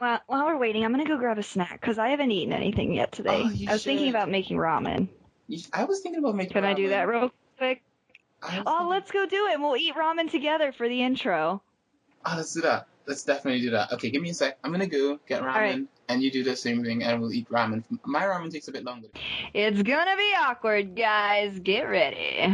Well, while we're waiting, I'm gonna go grab a snack because I haven't eaten anything yet today. Oh, I was thinking about making ramen. I was thinking about making. Can I do that real quick? Oh, thinking- let's go do it. and We'll eat ramen together for the intro. Oh, let's do that. Let's definitely do that. Okay, give me a sec. I'm gonna go get ramen, right. and you do the same thing, and we'll eat ramen. My ramen takes a bit longer. It's gonna be awkward, guys. Get ready.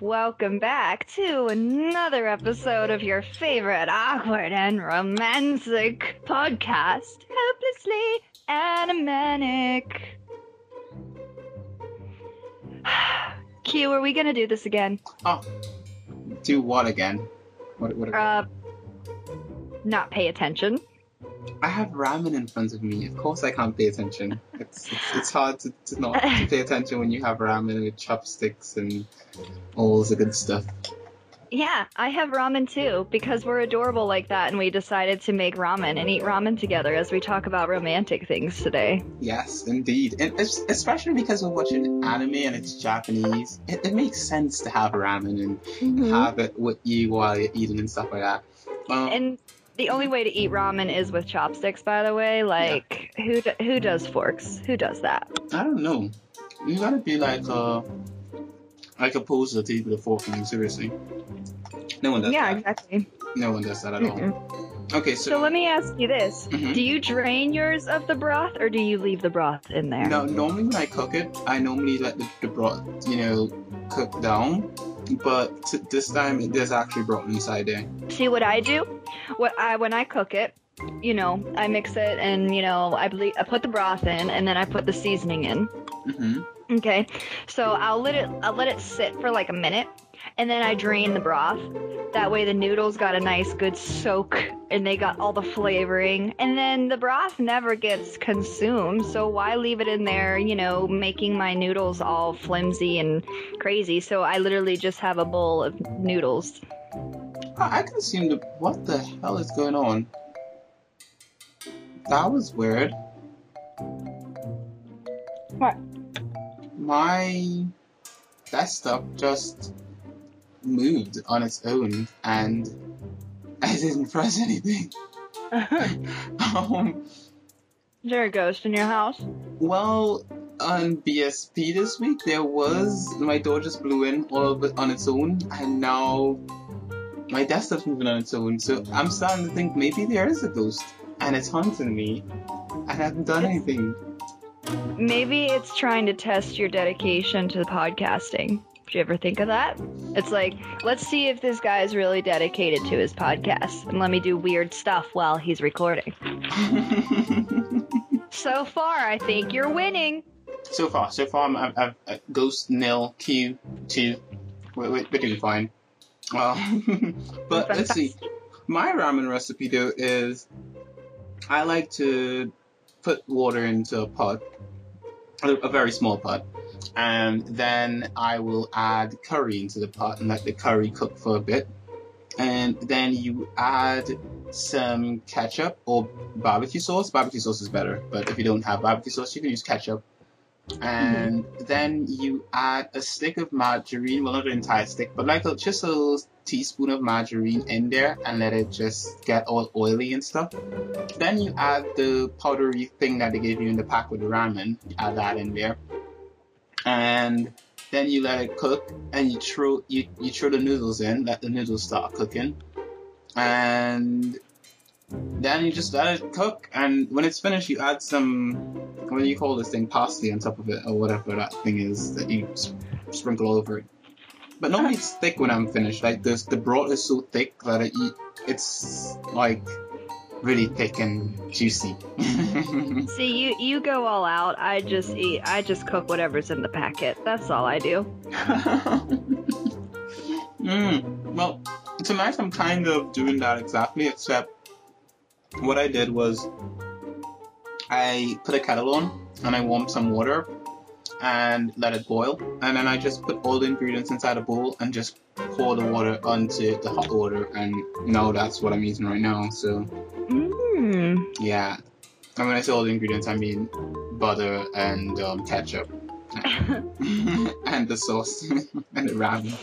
Welcome back to another episode of your favorite awkward and romantic podcast, Hopelessly Animanic. Q, are we gonna do this again? Oh, do what again? What? What? Uh, not pay attention. I have ramen in front of me. Of course, I can't pay attention. It's it's, it's hard to, to not to pay attention when you have ramen with chopsticks and all the good stuff. Yeah, I have ramen too because we're adorable like that, and we decided to make ramen and eat ramen together as we talk about romantic things today. Yes, indeed, and especially because we're watching anime and it's Japanese, it, it makes sense to have ramen and have it with you while you're eating and stuff like that. Um, And the only way to eat ramen is with chopsticks, by the way. Like, who d- who does forks? Who does that? I don't know. You gotta be like a like a poser to eat with a fork. I mean, seriously, no one does yeah, that. exactly. No one does that at all. Mm-mm. Okay, so, So let me ask you this: Mhm. Do you drain yours of the broth, or do you leave the broth in there? No, normally when I cook it, I normally let the, the broth, you know, cook down. But t- this time, there's actually broth inside there. See what I do? What I when I cook it, you know, I mix it and you know, I ble- I put the broth in and then I put the seasoning in. hmm Okay, so I'll let it I'll let it sit for like a minute, and then I drain the broth. That way the noodles got a nice good soak, and they got all the flavoring. And then the broth never gets consumed, so why leave it in there? You know, making my noodles all flimsy and crazy. So I literally just have a bowl of noodles. I, I can assume the what the hell is going on. That was weird. What? My desktop just moved on its own, and I didn't press anything. um, Is there a ghost in your house? Well, on BSP this week, there was my door just blew in all of it on its own, and now my desktop's moving on its own. So I'm starting to think maybe there is a ghost, and it's haunting me, and I haven't done anything. Maybe it's trying to test your dedication to the podcasting. Did you ever think of that? It's like, let's see if this guy is really dedicated to his podcast, and let me do weird stuff while he's recording. So far, I think you're winning. so far, so far, I'm, I've, I've, uh, ghost nil Q two. We're, we're, we're doing fine. Well, but let's see. My ramen recipe though is I like to put water into a pot, a, a very small pot, and then I will add curry into the pot and let the curry cook for a bit. And then you add some ketchup or barbecue sauce. Barbecue sauce is better, but if you don't have barbecue sauce, you can use ketchup. And mm-hmm. then you add a stick of margarine, well, not an entire stick, but like a, just a little teaspoon of margarine in there and let it just get all oily and stuff. Then you add the powdery thing that they gave you in the pack with the ramen. You add that in there. And then you let it cook and you throw you, you throw the noodles in, let the noodles start cooking. and then you just let it cook. And when it's finished, you add some what do you call this thing, parsley on top of it, or whatever that thing is that you sprinkle over it. But normally it's thick when I'm finished. Like this, the broth is so thick that it, it's like really thick and juicy. See, you you go all out. I just eat. I just cook whatever's in the packet. That's all I do. mm, well, tonight I'm kind of doing that exactly, except what I did was I put a kettle on and I warmed some water and let it boil. And then I just put all the ingredients inside a bowl and just pour the water onto the hot water. And now that's what I'm eating right now. So, mm. yeah. And when I say all the ingredients, I mean butter and um, ketchup. and the sauce and the ramen.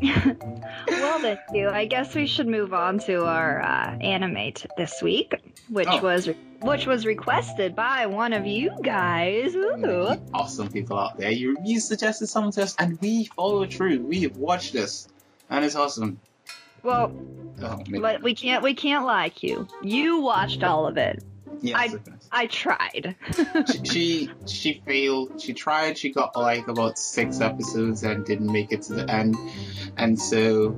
well, then, you. I guess we should move on to our uh, anime this week, which Oh. was which was requested by one of you guys. Ooh. Awesome people out there. You, you suggested something to us, and we followed through. We have watched this, and it's awesome. Well, Oh, but we can't we can't lie, you. You watched all of it. Yes, I- I tried. she, she she failed. She tried. She got like about six episodes and didn't make it to the end. And so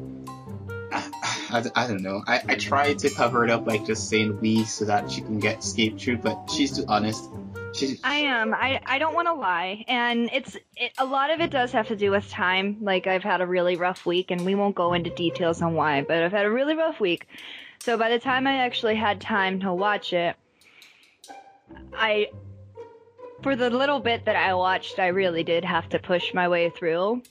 I, I, don't know. I, I tried to cover it up like just saying we so that she can get escape through, but she's too honest. She I am. I, I don't want to lie, and it's it, a lot of it does have to do with time. Like I've had a really rough week, and we won't go into details on why, but I've had a really rough week. So by the time I actually had time to watch it, I for the little bit that I watched, I really did have to push my way through.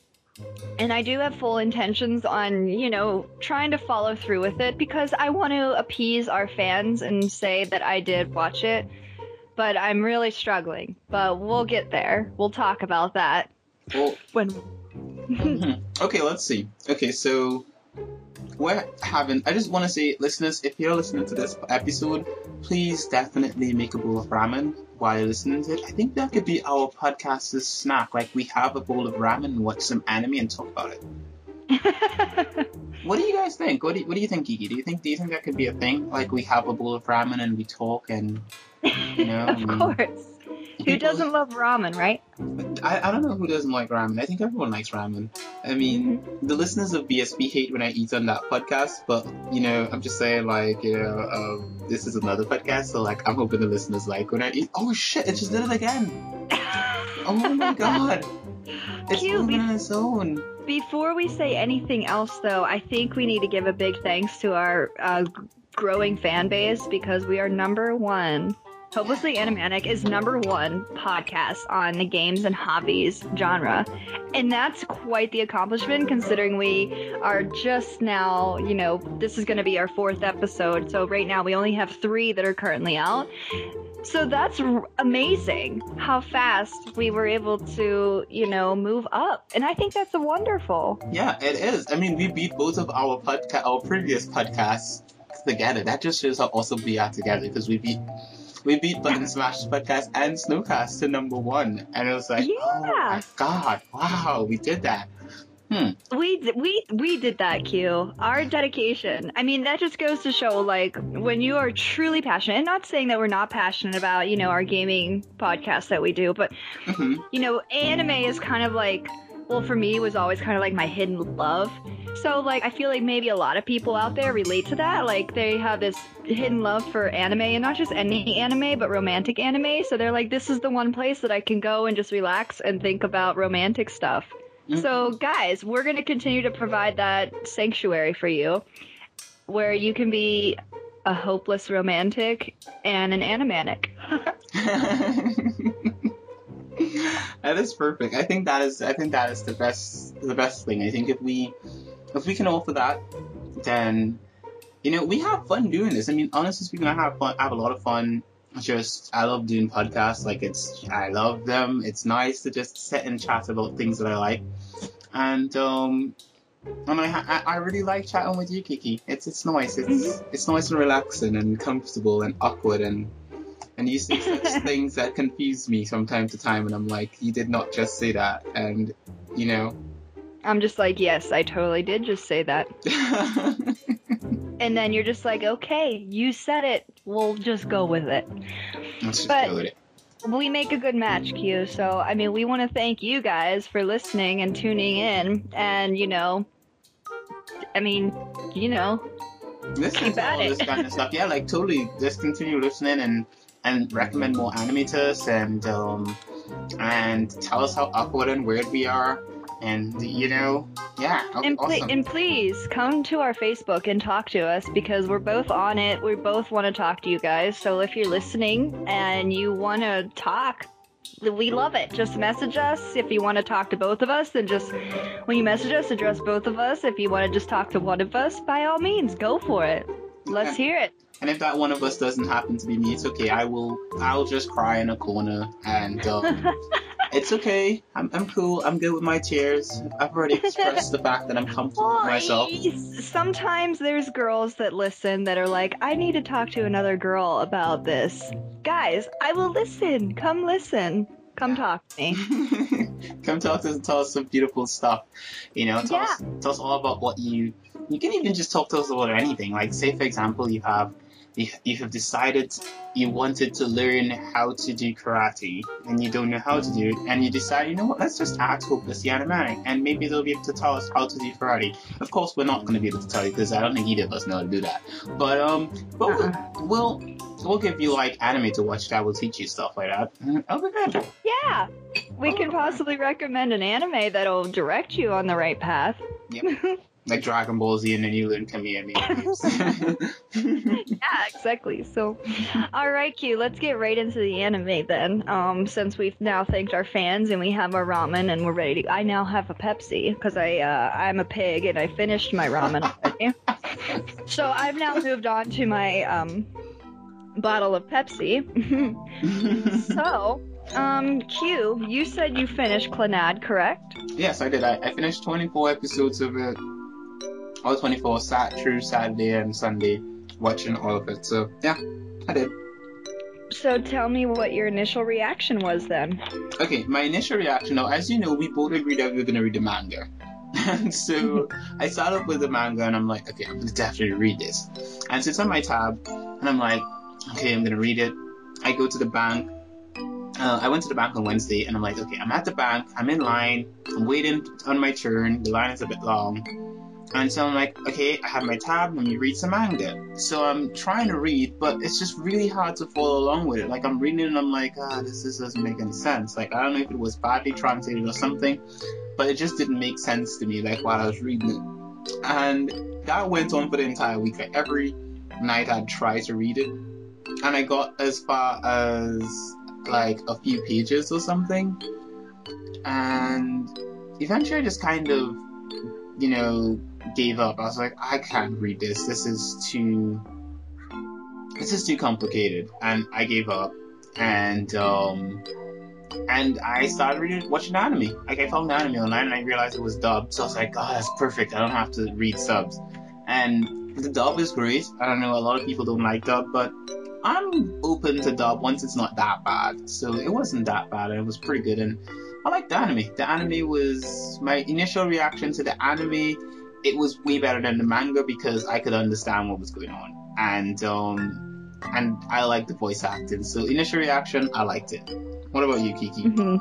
And I do have full intentions on, you know, trying to follow through with it because I want to appease our fans and say that I did watch it but I'm really struggling. But we'll get there. We'll talk about that well, when. Okay, let's see. Okay, so we're having. I just want to say, listeners, if you're listening to this episode, please definitely make a bowl of ramen while you're listening to it. I think that could be our podcast's snack. Like we have a bowl of ramen and watch some anime and talk about it. What do you guys think? What do you, what do you think, Gigi? Do you think do you think that could be a thing? Like we have a bowl of ramen and we talk and you know. Of course. Who doesn't love ramen, right? I, I don't know who doesn't like ramen. I think everyone likes ramen. I mean, the listeners of BSB hate when I eat on that podcast, but you know, I'm just saying, like, you know, um, this is another podcast, so like, I'm hoping the listeners like when I eat. Oh shit! It just did it again. Oh my god! It's Cute. moving on its own. Before we say anything else, though, I think we need to give a big thanks to our uh, growing fan base because we are number one. Hopelessly Animanic is number one podcast on the games and hobbies genre. And that's quite the accomplishment considering we are just now, you know, this is going to be our fourth episode. So right now we only have three that are currently out. So that's r- amazing how fast we were able to, you know, move up. And I think that's wonderful. Yeah, it is. I mean, we beat both of our podcast, our previous podcasts together. That just shows how awesome we are together because we beat. We beat Button Smash podcast and Snowcast to number one, and it was like, oh my god, wow, we did that. Hmm. We we we did that, Q. Our dedication. I mean, that just goes to show, like, when you are truly passionate. And not saying that we're not passionate about, you know, our gaming podcast that we do, but hmm you know, anime is kind of like, well, for me, was always kind of like my hidden love. So, like, I feel like maybe a lot of people out there relate to that. Like, they have this hidden love for anime, and not just any anime, but romantic anime. So they're like, this is the one place that I can go and just relax and think about romantic stuff. Mhm. So, guys, we're going to continue to provide that sanctuary for you where you can be a hopeless romantic and an animanic. that is perfect. I think that is. I think that is the best. The best thing. I think if we, if we can offer that, then, you know, we have fun doing this. I mean, honestly speaking, I have fun. I have a lot of fun. Just, I love doing podcasts. Like it's, I love them. It's nice to just sit and chat about things that I like, and um, and I, ha- I I really like chatting with you, Kiki. It's it's nice. It's it's nice and relaxing and comfortable and awkward and and you say such things that confuse me from time to time, and I'm like, you did not just say that, and you know. I'm just like, yes, I totally did just say that. and then you're just like, okay, you said it, we'll just go with it. Let's just But- go with it. We make a good match, Q. So, I mean, we want to thank you guys for listening and tuning in. And, you know, I mean, you know, Listen keep to all it. this kind of stuff. Yeah, like totally. Just continue listening and and recommend more anime to us and um and tell us how awkward and weird we are. And you know, yeah, and, ple- awesome. and please come to our Facebook and talk to us because we're both on it. We both want to talk to you guys. So if you're listening and you want to talk, we love it. Just message us. If you want to talk to both of us, then just when you message us, address both of us. If you want to just talk to one of us, by all means, go for it. Let's Okay. hear it. And if that one of us doesn't happen to be me, it's okay. I will. I'll just cry in a corner, and um, it's okay. I'm, I'm cool. I'm good with my tears. I've already expressed the fact that I'm comfortable with myself. Sometimes there's girls that listen that are like, I need to talk to another girl about this. Guys, I will listen. Come listen. Come talk to me. Come talk to us and tell us some beautiful stuff. You know, tell, us, tell us all about what you. You can even just talk to us about anything. Like, say, for example, you have you, you have decided you wanted to learn how to do karate and you don't know how to do it, and you decide, you know what, let's just ask Hopeless Animanic, and maybe they'll be able to tell us how to do karate. Of course, we're not going to be able to tell you because I don't think either of us know how to do that. But um, but Uh-uh. we'll, we'll we'll give you like anime to watch that will teach you stuff like that. That'll be good. Yeah. We can possibly recommend an anime that'll direct you on the right path. like Dragon Ball Z and then you learn Kamehameha. Yeah, exactly. So, all right, Q. Let's get right into the anime then. Um, since we've now thanked our fans and we have our ramen and we're ready to. I now have a Pepsi because I uh, I'm a pig and I finished my ramen already. so I've now moved on to my um bottle of Pepsi. so, um, Q, you said you finished Clannad, correct? yes, I did. I, I finished 24 episodes of it. All 24 sat through Saturday and Sunday, watching all of it. So yeah, I did. So tell me what your initial reaction was then. Okay, my initial reaction now, as you know, we both agreed that we were gonna read the manga. And so I started with the manga and I'm like, okay, I'm gonna definitely read this. And so it's on my tab and I'm like, okay, I'm gonna read it. I go to the bank. Uh, I went to the bank on Wednesday and I'm like, okay, I'm at the bank, I'm in line, I'm waiting on my turn, the line is a bit long. And so I'm like, okay, I have my tab, let me read some manga. So I'm trying to read, but it's just really hard to follow along with it. Like I'm reading and I'm like, ah, this, this doesn't make any sense. Like I don't know if it was badly translated or something, but it just didn't make sense to me, like while I was reading it. And that went on for the entire week. Like every night I'd try to read it. And I got as far as like a few pages or something. And eventually I just kind of, you know, gave up. I was like, I can't read this. This is too this is too complicated. And I gave up. And um and I started reading watching anime. Like I found anime online and I realized it was dubbed. So I was like, oh that's perfect. I don't have to read subs. And the dub is great. I don't know, a lot of people don't like dub, but I'm open to dub once it's not that bad. So it wasn't that bad it was pretty good and I liked the anime. The anime was my initial reaction to the anime. It was way better than the manga because I could understand what was going on, and um, and I liked the voice acting. So initial reaction, I liked it. What about you, Kiki? hmm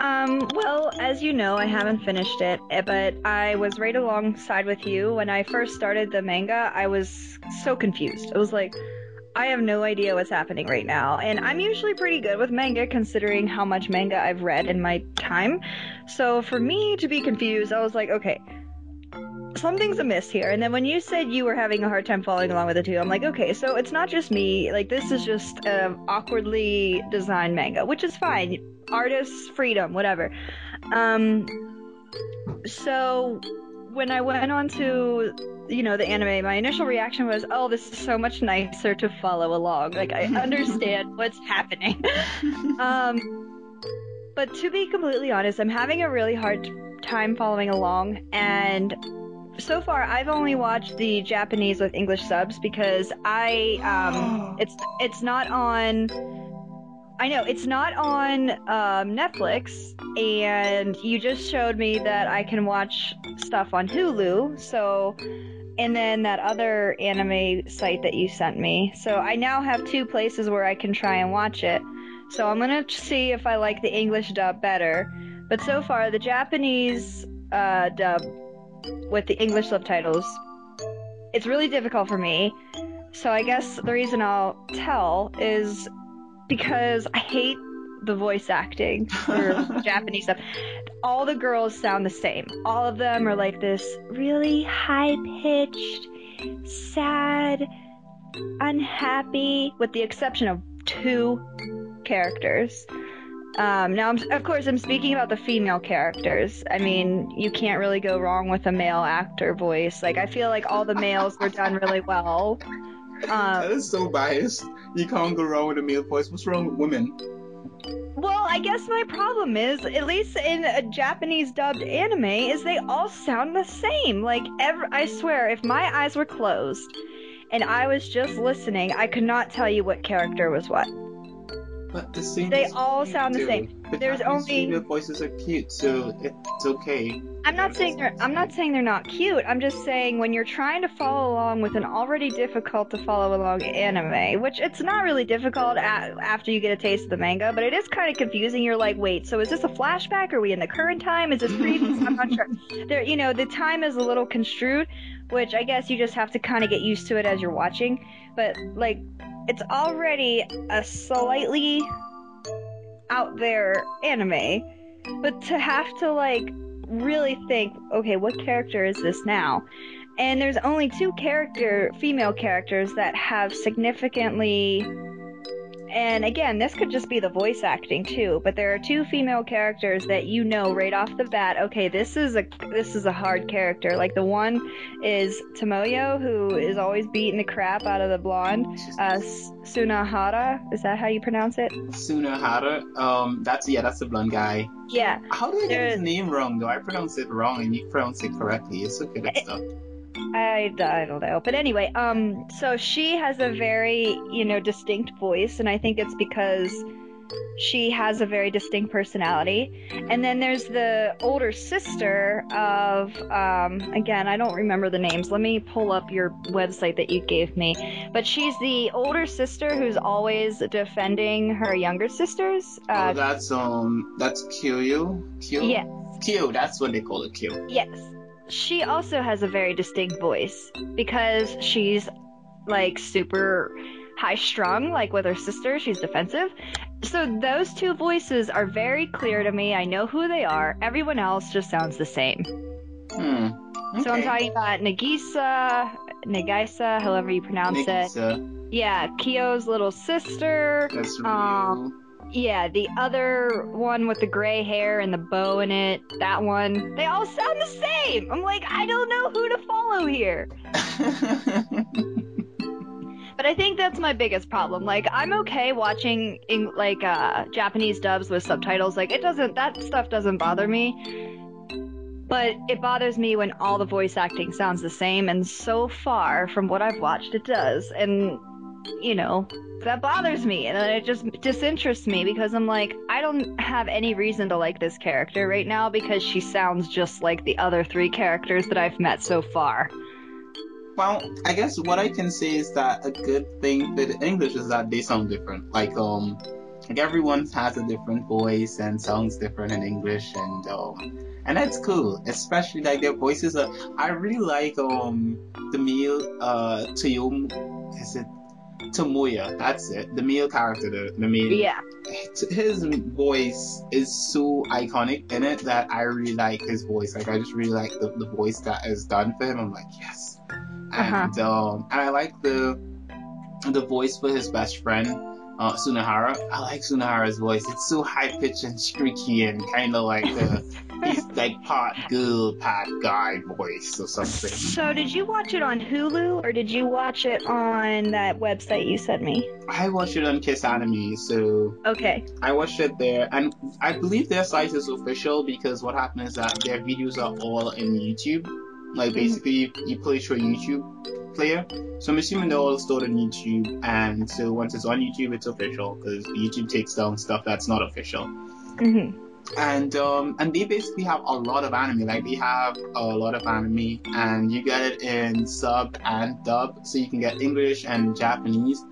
Um, well, as you know, I haven't finished it, eh, but I was right alongside with you. When I first started the manga, I was so confused. I was like, I have no idea what's happening right now. And I'm usually pretty good with manga considering how much manga I've read in my time. So for me to be confused, I was like, okay, something's amiss here. And then when you said you were having a hard time following along with it too, I'm like, okay, so it's not just me. Like, this is just an awkwardly designed manga, which is fine. Artists, freedom, whatever. Um, so when I went on to, you know, the anime, my initial reaction was, oh, this is so much nicer to follow along. Like, I understand what's happening. um, but to be completely honest, I'm having a really hard time following along, and so far I've only watched the Japanese with English subs because I um it's it's not on I know it's not on um, Netflix and you just showed me that I can watch stuff on Hulu so and then that other anime site that you sent me. So I now have two places where I can try and watch it. So I'm gonna see if I like the English dub better. But so far, the Japanese uh, dub with the English subtitles, it's really difficult for me. So I guess the reason I'll tell is because I hate the voice acting for Japanese stuff. All the girls sound the same. All of them are like this really high pitched, sad, unhappy, with the exception of two characters. Um, now, I'm, of course, I'm speaking about the female characters. I mean, you can't really go wrong with a male actor voice. Like, I feel like all the males were done really well. Um, that is so biased. You can't go wrong with a male voice. What's wrong with women? Well, I guess my problem is, at least in a Japanese dubbed anime, is they all sound the same. Like, every, I swear, if my eyes were closed and I was just listening, I could not tell you what character was what. But the same. They all sound the same. But There's only female voices are cute, so it's okay. I'm not saying they're I'm not saying they're not cute. I'm just saying when you're trying to follow along with an already difficult to follow along anime, which it's not really difficult at, after you get a taste of the manga, but it is kind of confusing. You're like, wait, so is this a flashback? Are we in the current time? Is this previous? I'm not sure. There, you know, the time is a little construed, which I guess you just have to kind of get used to it as you're watching. But like it's already a slightly out there anime, but to have to like really think, okay, what character is this now? And there's only two character female characters that have significantly and again, this could just be the voice acting too, but there are two female characters that you know right off the bat, okay, this is a this is a hard character. Like the one is Tomoyo, who is always beating the crap out of the blonde, uh, Sunahara. Is that how you pronounce it? Sunahara. Um, that's yeah, that's the blonde guy. Yeah. How do I get his name wrong though? I pronounce it wrong and you pronounce it correctly. It's okay, that's stuff. I, I don't know. But anyway, um, so she has a very, you know, distinct voice, and I think it's because she has a very distinct personality. And then there's the older sister of, um, again, I don't remember the names. Let me pull up your website that you gave me. But she's the older sister who's always defending her younger sisters. Uh, oh, that's um, that's Kyo. Kyo. Yes. Kyo. That's what they call it. Kyo. Yes she also has a very distinct voice because she's like super high strung, like with her sister, she's defensive. So those two voices are very clear to me. I know who they are. Everyone else just sounds the same. Hmm. Okay. So I'm talking about Nagisa, Nagisa, however you pronounce Nagisa. it. Yeah, Kyo's little sister. That's real. Um, yeah, the other one with the gray hair and the bow in it, that one, they all sound the same. I'm like, I don't know who to follow here. but I think that's my biggest problem. Like, I'm okay watching in, like uh, Japanese dubs with subtitles. Like, it doesn't that stuff doesn't bother me. But it bothers me when all the voice acting sounds the same, and so far from what I've watched, it does. And you know, that bothers me and it just disinterests me because I'm like, I don't have any reason to like this character right now because she sounds just like the other three characters that I've met so far. Well, I guess what I can say is that a good thing with English is that they sound different. Like um like everyone has a different voice and sounds different in English and um and that's cool. Especially like their voices are I really like um the male uh to you is it Tomoya, that's it. The male character, the, the male. Yeah. His voice is so iconic in it that I really like his voice. Like I just really like the, the voice that is done for him. I'm like, yes. Uh-huh. And um, and I like the the voice for his best friend, uh, Sunahara. I like Sunahara's voice. It's so high pitched and streaky and kind of like the he's like part girl, part guy voice or something. So did you watch it on Hulu or did you watch it on that website you sent me? I watched it on Kiss Anime, so okay. I watched it there, and I believe their site is official because what happened is that their videos are all in YouTube. Like mm-hmm. basically, you play through a YouTube player. So I'm assuming they're all stored on YouTube, and so once it's on YouTube, it's official because YouTube takes down stuff that's not official. Mm-hmm. and um, and they basically have a lot of anime. Like they have a lot of anime, and you get it in sub and dub, so you can get English and Japanese.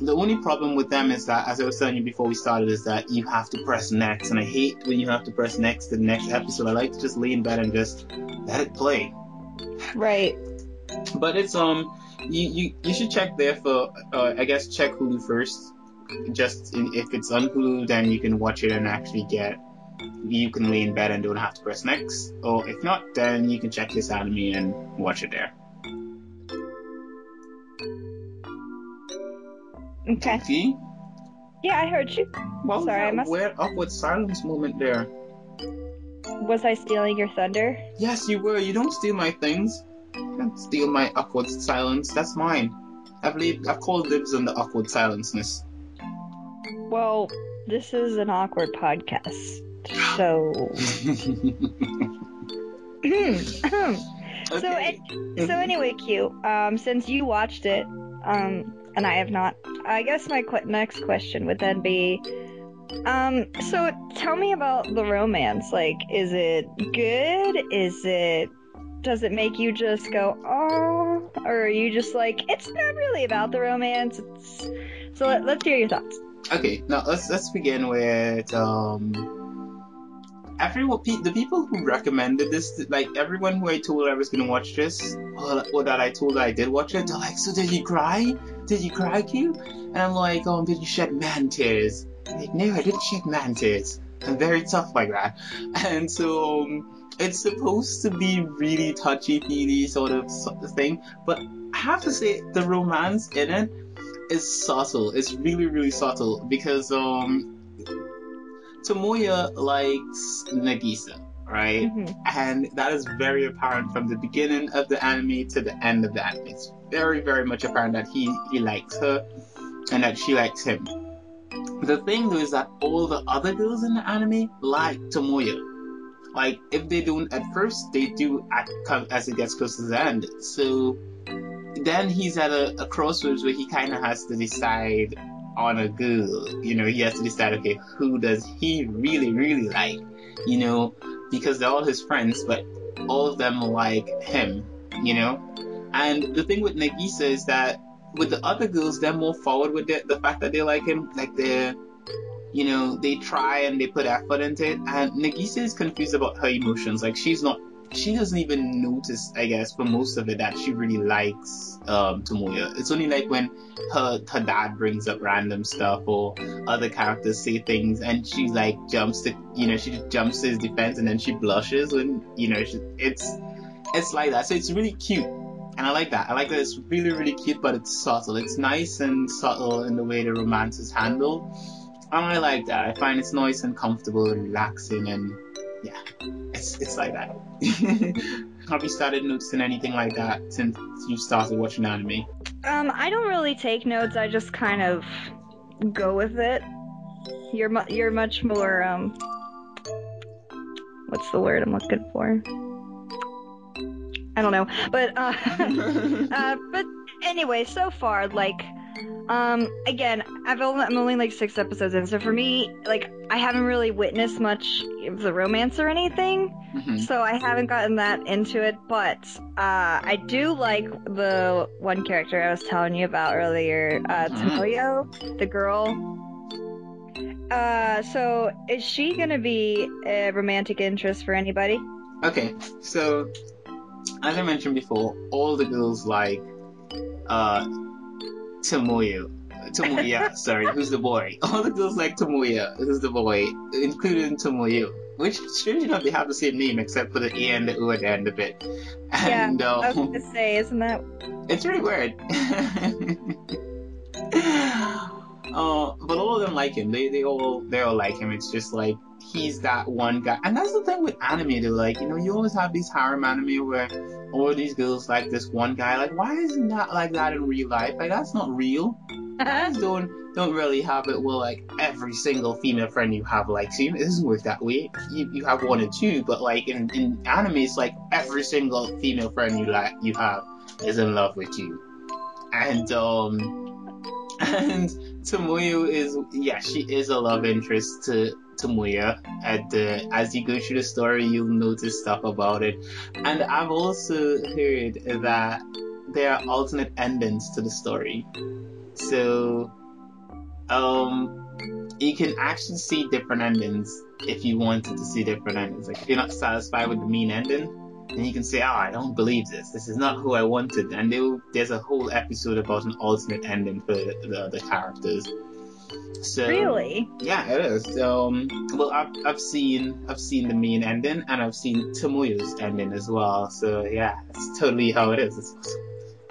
The only problem with them is that, as I was telling you before we started, is that you have to press next, and I hate when you have to press next to the next episode. I like to just lay in bed and just let it play. Right. But it's um, you you, you should check there for uh, I guess check Hulu first. Just in, if it's on Hulu, then you can watch it and actually get. You can lay in bed and don't have to press next, or if not, then you can check Kiss Anime and watch it there. Okay. See? Yeah, I heard you. What Sorry, I must- weird awkward silence moment there? Was I stealing your thunder? Yes, you were. You don't steal my things. You don't steal my awkward silence. That's mine. I've leave, I've called dibs on the awkward silenceness. Well, this is an awkward podcast. So. so, so anyway, Q. Um, since you watched it, um, and I have not, I guess my qu- next question would then be, um, so tell me about the romance. Like, is it good? Is it? Does it make you just go, oh, or are you just like, it's not really about the romance? It's so let, let's hear your thoughts. Okay, now let's let's begin with um. Everyone, the people who recommended this, like everyone who I told I was gonna watch this, or, or that I told I did watch it, they're like, "So did you cry? Did you cry, Q?" And I'm like, "Um, did you shed man tears?" Like, no, I didn't shed man tears. I'm very tough like that, and so um, it's supposed to be really touchy feely sort of sort of thing, but I have to say the romance in it is subtle. It's really, really subtle because um Tomoya likes Nagisa, right? Mhm. And that is very apparent from the beginning of the anime to the end of the anime. It's very, very much apparent that he, he likes her and that she likes him. The thing though is that all the other girls in the anime like Tomoya. Like, if they don't at first, they do at, as it gets close to the end. So, then he's at a, a crossroads where he kind of has to decide on a girl. You know, he has to decide, okay, who does he really, really like? You know, because they're all his friends, but all of them like him, you know? And the thing with Nagisa is that with the other girls, they're more forward with the, the fact that they like him. Like, they're, you know, they try and they put effort into it. And Nagisa is confused about her emotions. Like, she's not she doesn't even notice, I guess, for most of it that she really likes um, Tomoya. It's only like when her her dad brings up random stuff or other characters say things and she like jumps to you know she jumps to his defense and then she blushes when you know she, it's it's like that. So it's really cute. And I like that. I like that it's really, really cute, but it's subtle. It's nice and subtle in the way the romance is handled. And I like that. I find it's nice and comfortable and relaxing and yeah, it's it's like that. Have you started noticing anything like that since you started watching anime? Um, I don't really take notes. I just kind of go with it. You're mu- you're much more um. What's the word I'm looking for? I don't know, but uh, uh, but anyway, so far, like, um, again, I've only I'm only like six episodes in, so for me, like, I haven't really witnessed much of the romance or anything. Mhm. So I haven't gotten that into it, but uh, I do like the one character I was telling you about earlier, uh, Mhm. Tomoyo, the girl. Uh, so is she gonna be a romantic interest for anybody? Okay, so as I mentioned before, all the girls like uh Tomoyo. Tomoya, sorry, who's the boy? All the girls like Tomoya, who's the boy, including Tomoyo. Which, strange enough, they have the same name except for the A and the O at the end of it. And, I was um, gonna say, isn't that? It's really weird. uh, but all of them like him. They they all they all like him. It's just like he's that one guy. And that's the thing with anime though. Like you know, you always have these harem anime where all these girls like this one guy. Like why isn't that like that in real life? Like that's not real. Guys don't don't really have it where like every single female friend you have likes you. It doesn't work that way. You, you have one or two, but like in, in anime, it's like every single female friend you like you have is in love with you. And um and Tomoyo is yeah, she is a love interest to Tomoya. At the as you go through the story, you'll notice stuff about it. And I've also heard that there are alternate endings to the story. So, um, you can actually see different endings if you wanted to see different endings. Like if you're not satisfied with the main ending, and you can say, "Oh, I don't believe this. This is not who I wanted." And there's a whole episode about an alternate ending for the, the characters. So really, yeah, it is. Um, well, I've I've seen I've seen the main ending and I've seen Tomoyo's ending as well. So yeah, it's totally how it is.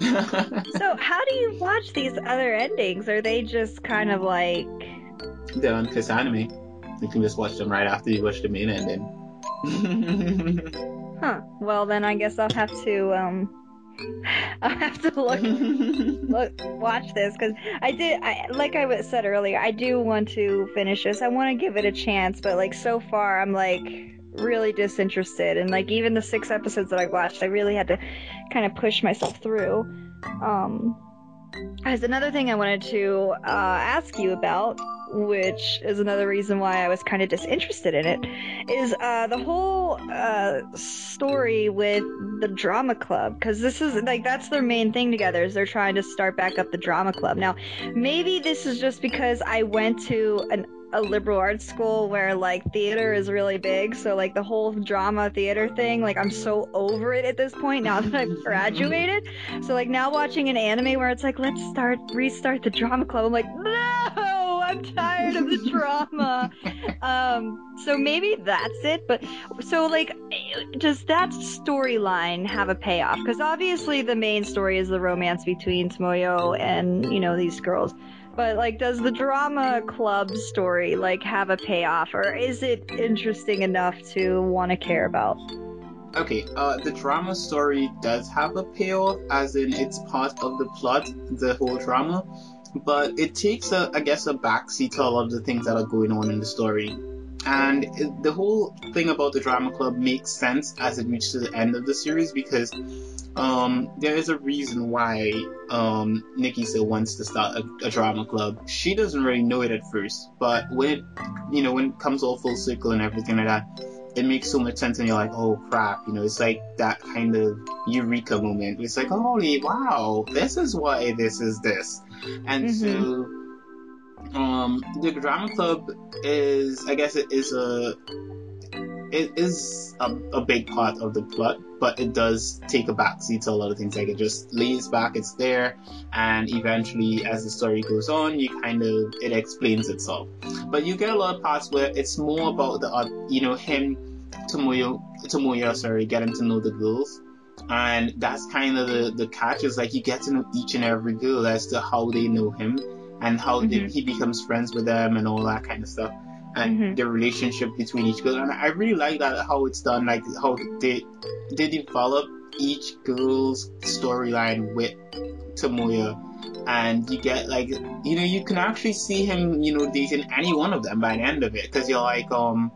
so how do you watch these other endings? Are they just kind of like they're on Kiss Anime? You can just watch them right after you watch the main ending. huh. Well, then I guess I'll have to um I'll have to look, look watch this because I did. I like I said earlier, I do want to finish this. I want to give it a chance, but like so far, I'm like really disinterested. And like even the six episodes that I watched, I really had to kind of push myself through. Um, as another thing I wanted to uh, ask you about which is another reason why I was kind of disinterested in it, is uh, the whole uh, story with the drama club. Because this is like that's their main thing together is they're trying to start back up the drama club. Now, maybe this is just because I went to an a liberal arts school where like theater is really big so like the whole drama theater thing like i'm so over it at this point now that i've graduated so like now watching an anime where it's like let's start restart the drama club i'm like no I'm tired of the drama. um, so maybe that's it. But so like, does that storyline have a payoff? Because obviously the main story is the romance between Tomoyo and you know these girls. But like, does the drama club story like have a payoff, or is it interesting enough to want to care about? Okay, uh, the drama story does have a payoff, as in it's part of the plot, the whole drama but it takes a, I guess, a backseat to a lot of the things that are going on in the story. And the whole thing about the drama club makes sense as it reaches the end of the series because um, there is a reason why um, Nikki still wants to start a, a, drama club. She doesn't really know it at first, but when it, you know, when it comes all full circle and everything like that, it makes so much sense and you're like, oh crap, you know, it's like that kind of eureka moment. It's like, holy wow, this is why this is this. And mm-hmm. so, um, the drama club is, I guess it is a, it is a, a big part of the plot, but it does take a backseat to a lot of things. Like it just lays back, it's there, and eventually, as the story goes on, you kind of it explains itself. But you get a lot of parts where it's more about the, uh, you know, him, Tomoyo, Tomoya, sorry, getting to know the girls. And that's kind of the, the catch is like you get to know each and every girl as to how they know him and how mm-hmm. they, he becomes friends with them and all that kind of stuff and mm-hmm. the relationship between each girl. And I really like that how it's done, like how they they develop each girl's storyline with Tomoya. And you get like, you know, you can actually see him, you know, dating any one of them by the end of it. Cause you're like, um,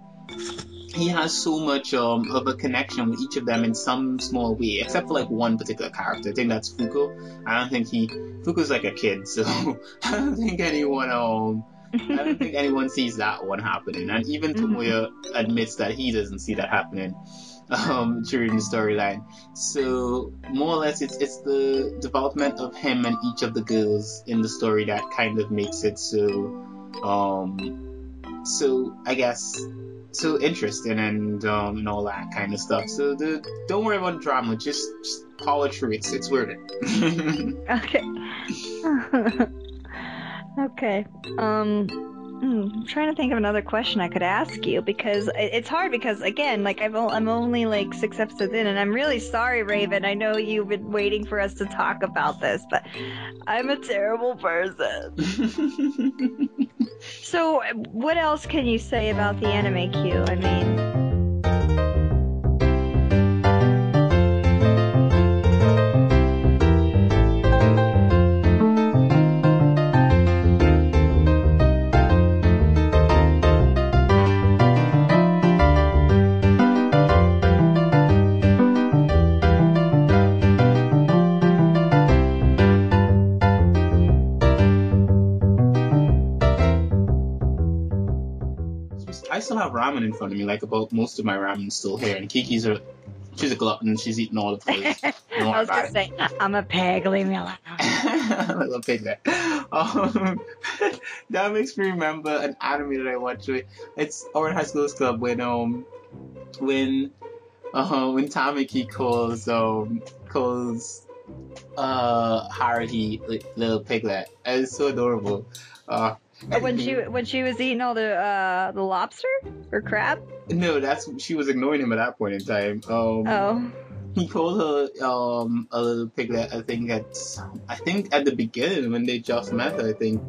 he has so much um, of a connection with each of them in some small way, except for like one particular character. I think that's Fuko. I don't think he Fuko's like a kid, so I don't think anyone um I don't think anyone sees that one happening. And even mm-hmm. Tomoya admits that he doesn't see that happening um, during the storyline. So more or less, it's it's the development of him and each of the girls in the story that kind of makes it so, um, so I guess so interesting and um, and all that kind of stuff. So the don't worry about drama, just, just power through it. It's worth it. okay. Okay. Um, hmm, I'm trying to think of another question I could ask you because it's hard because again, like I've o- I'm only like six episodes in, and I'm really sorry, Raven. I know you've been waiting for us to talk about this, but I'm a terrible person. so, what else can you say about the anime Q? I mean. Still have ramen in front of me. Like about most of my ramen still here, and Kiki's are she's a glutton. She's eating all the food. I was gonna say I'm a pig. Leave me alone. Little pig there. Um, that makes me remember an anime that I watched. It's Ouran High School's Club when um when uh when Tamaki calls um calls uh Haruhi little piglet. It's so adorable. Uh, when she when she was eating all the uh the lobster or crab. No, that's she was ignoring him at that point in time. Um, oh. He called her um a little piglet. I think at I think at the beginning when they just met. I think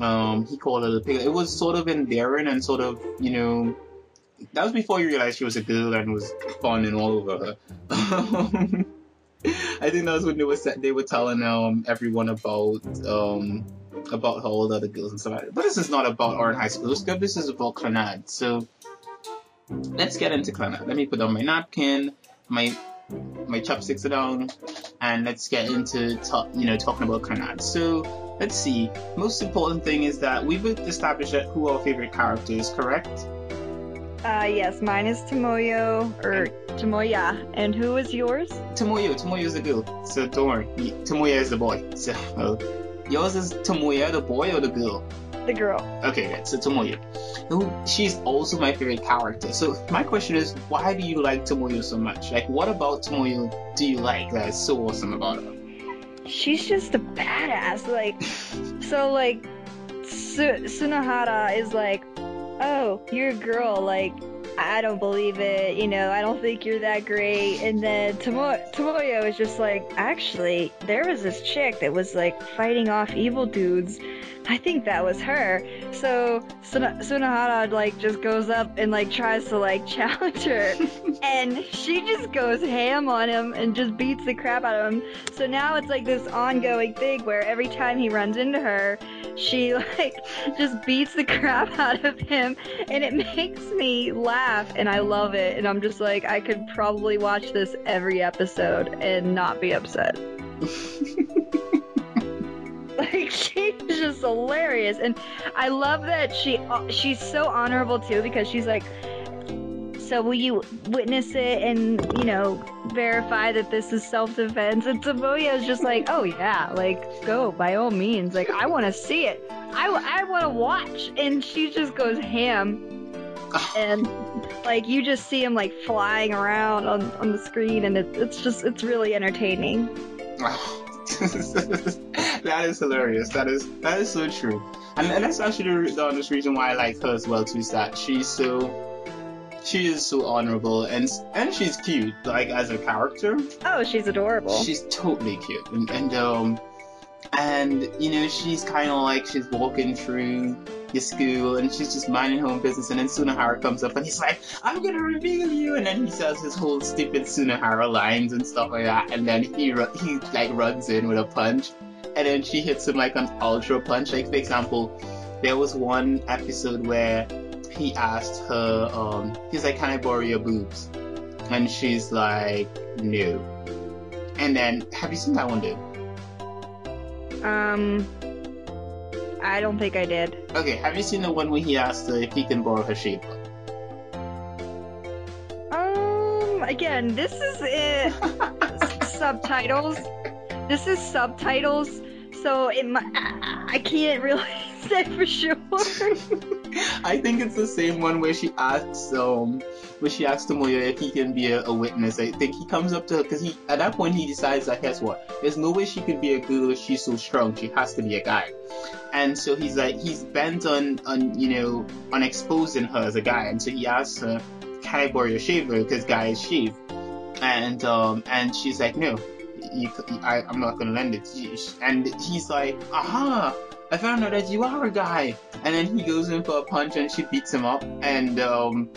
um he called her a piglet. It was sort of endearing and sort of you know that was before you realized she was a girl and was fawning all over her. I think that was when they were they were telling um everyone about um about how the other girls and stuff like that. But this is not about Ouran High School Club. This is about Clannad. So let's get into Clannad. Let me put on my napkin, my my chopsticks are down, and let's get into talk, you know talking about Clannad. So let's see. Most important thing is that we've established that who our favorite character is, correct? Uh, yes, mine is Tomoyo, or Tomoya. And who is yours? Tomoyo. Tomoyo is the girl. So don't worry. Tomoya is the boy. So, yours is Tomoya, the boy or the girl? The girl. Okay, good. So Tomoyo. Who, she's also my favorite character. So my question is, why do you like Tomoyo so much? Like, what about Tomoyo do you like that is so awesome about her? She's just a badass. Like, so like, Su- Sunohara is like oh, you're a girl, like, I don't believe it, you know, I don't think you're that great. And then Tomo- Tomoyo is just like, actually, there was this chick that was like fighting off evil dudes. I think that was her. So Sun- Sunohara like just goes up and like tries to like challenge her, and she just goes ham on him and just beats the crap out of him. So now it's like this ongoing thing where every time he runs into her, she like just beats the crap out of him and it makes me laugh and I love it and I'm just like I could probably watch this every episode and not be upset. like she's just hilarious and I love that she uh, she's so honorable too because she's like so will you witness it and you know verify that this is self-defense? And Tomoya is just like oh yeah like go by all means like I want to see it. I, I want to watch. And she just goes ham. And like you just see him like flying around on, on the screen and it, it's just it's really entertaining. That is hilarious. That is that is so true. And, and that's actually the honest reason why I like her as well too is that she's so she is so honorable and and she's cute like as a character. Oh she's adorable. She's totally cute. And, and um and you know she's kind of like she's walking through the school and she's just minding her own business. And then Sunohara comes up and he's like I'm gonna reveal you. And then he says his whole stupid Sunohara lines and stuff like that. And then he he like runs in with a punch. And then she hits him like an ultra punch. Like for example there was one episode where he asked her, um, he's like, can I borrow your boobs? And she's like, no. And then, have you seen that one, dude? Um, I don't think I did. Okay, have you seen the one where he asked her if he can borrow her shape? Um, again, this is it. subtitles. This is subtitles, so it. I can't really say for sure. I think it's the same one where she asks um where she asks Tomoya if he can be a, a witness. I think he comes up to her because he at that point he decides that guess what? There's no way she could be a girl if she's so strong. She has to be a guy. And so he's like he's bent on on you know on exposing her as a guy. And so he asks her, "Can I borrow your shaver?" Because guys shave. And um and she's like, "No." You, I, I'm not gonna lend it to you. And he's like, aha, I found out that you are a guy. And then he goes in for a punch and she beats him up. And, um,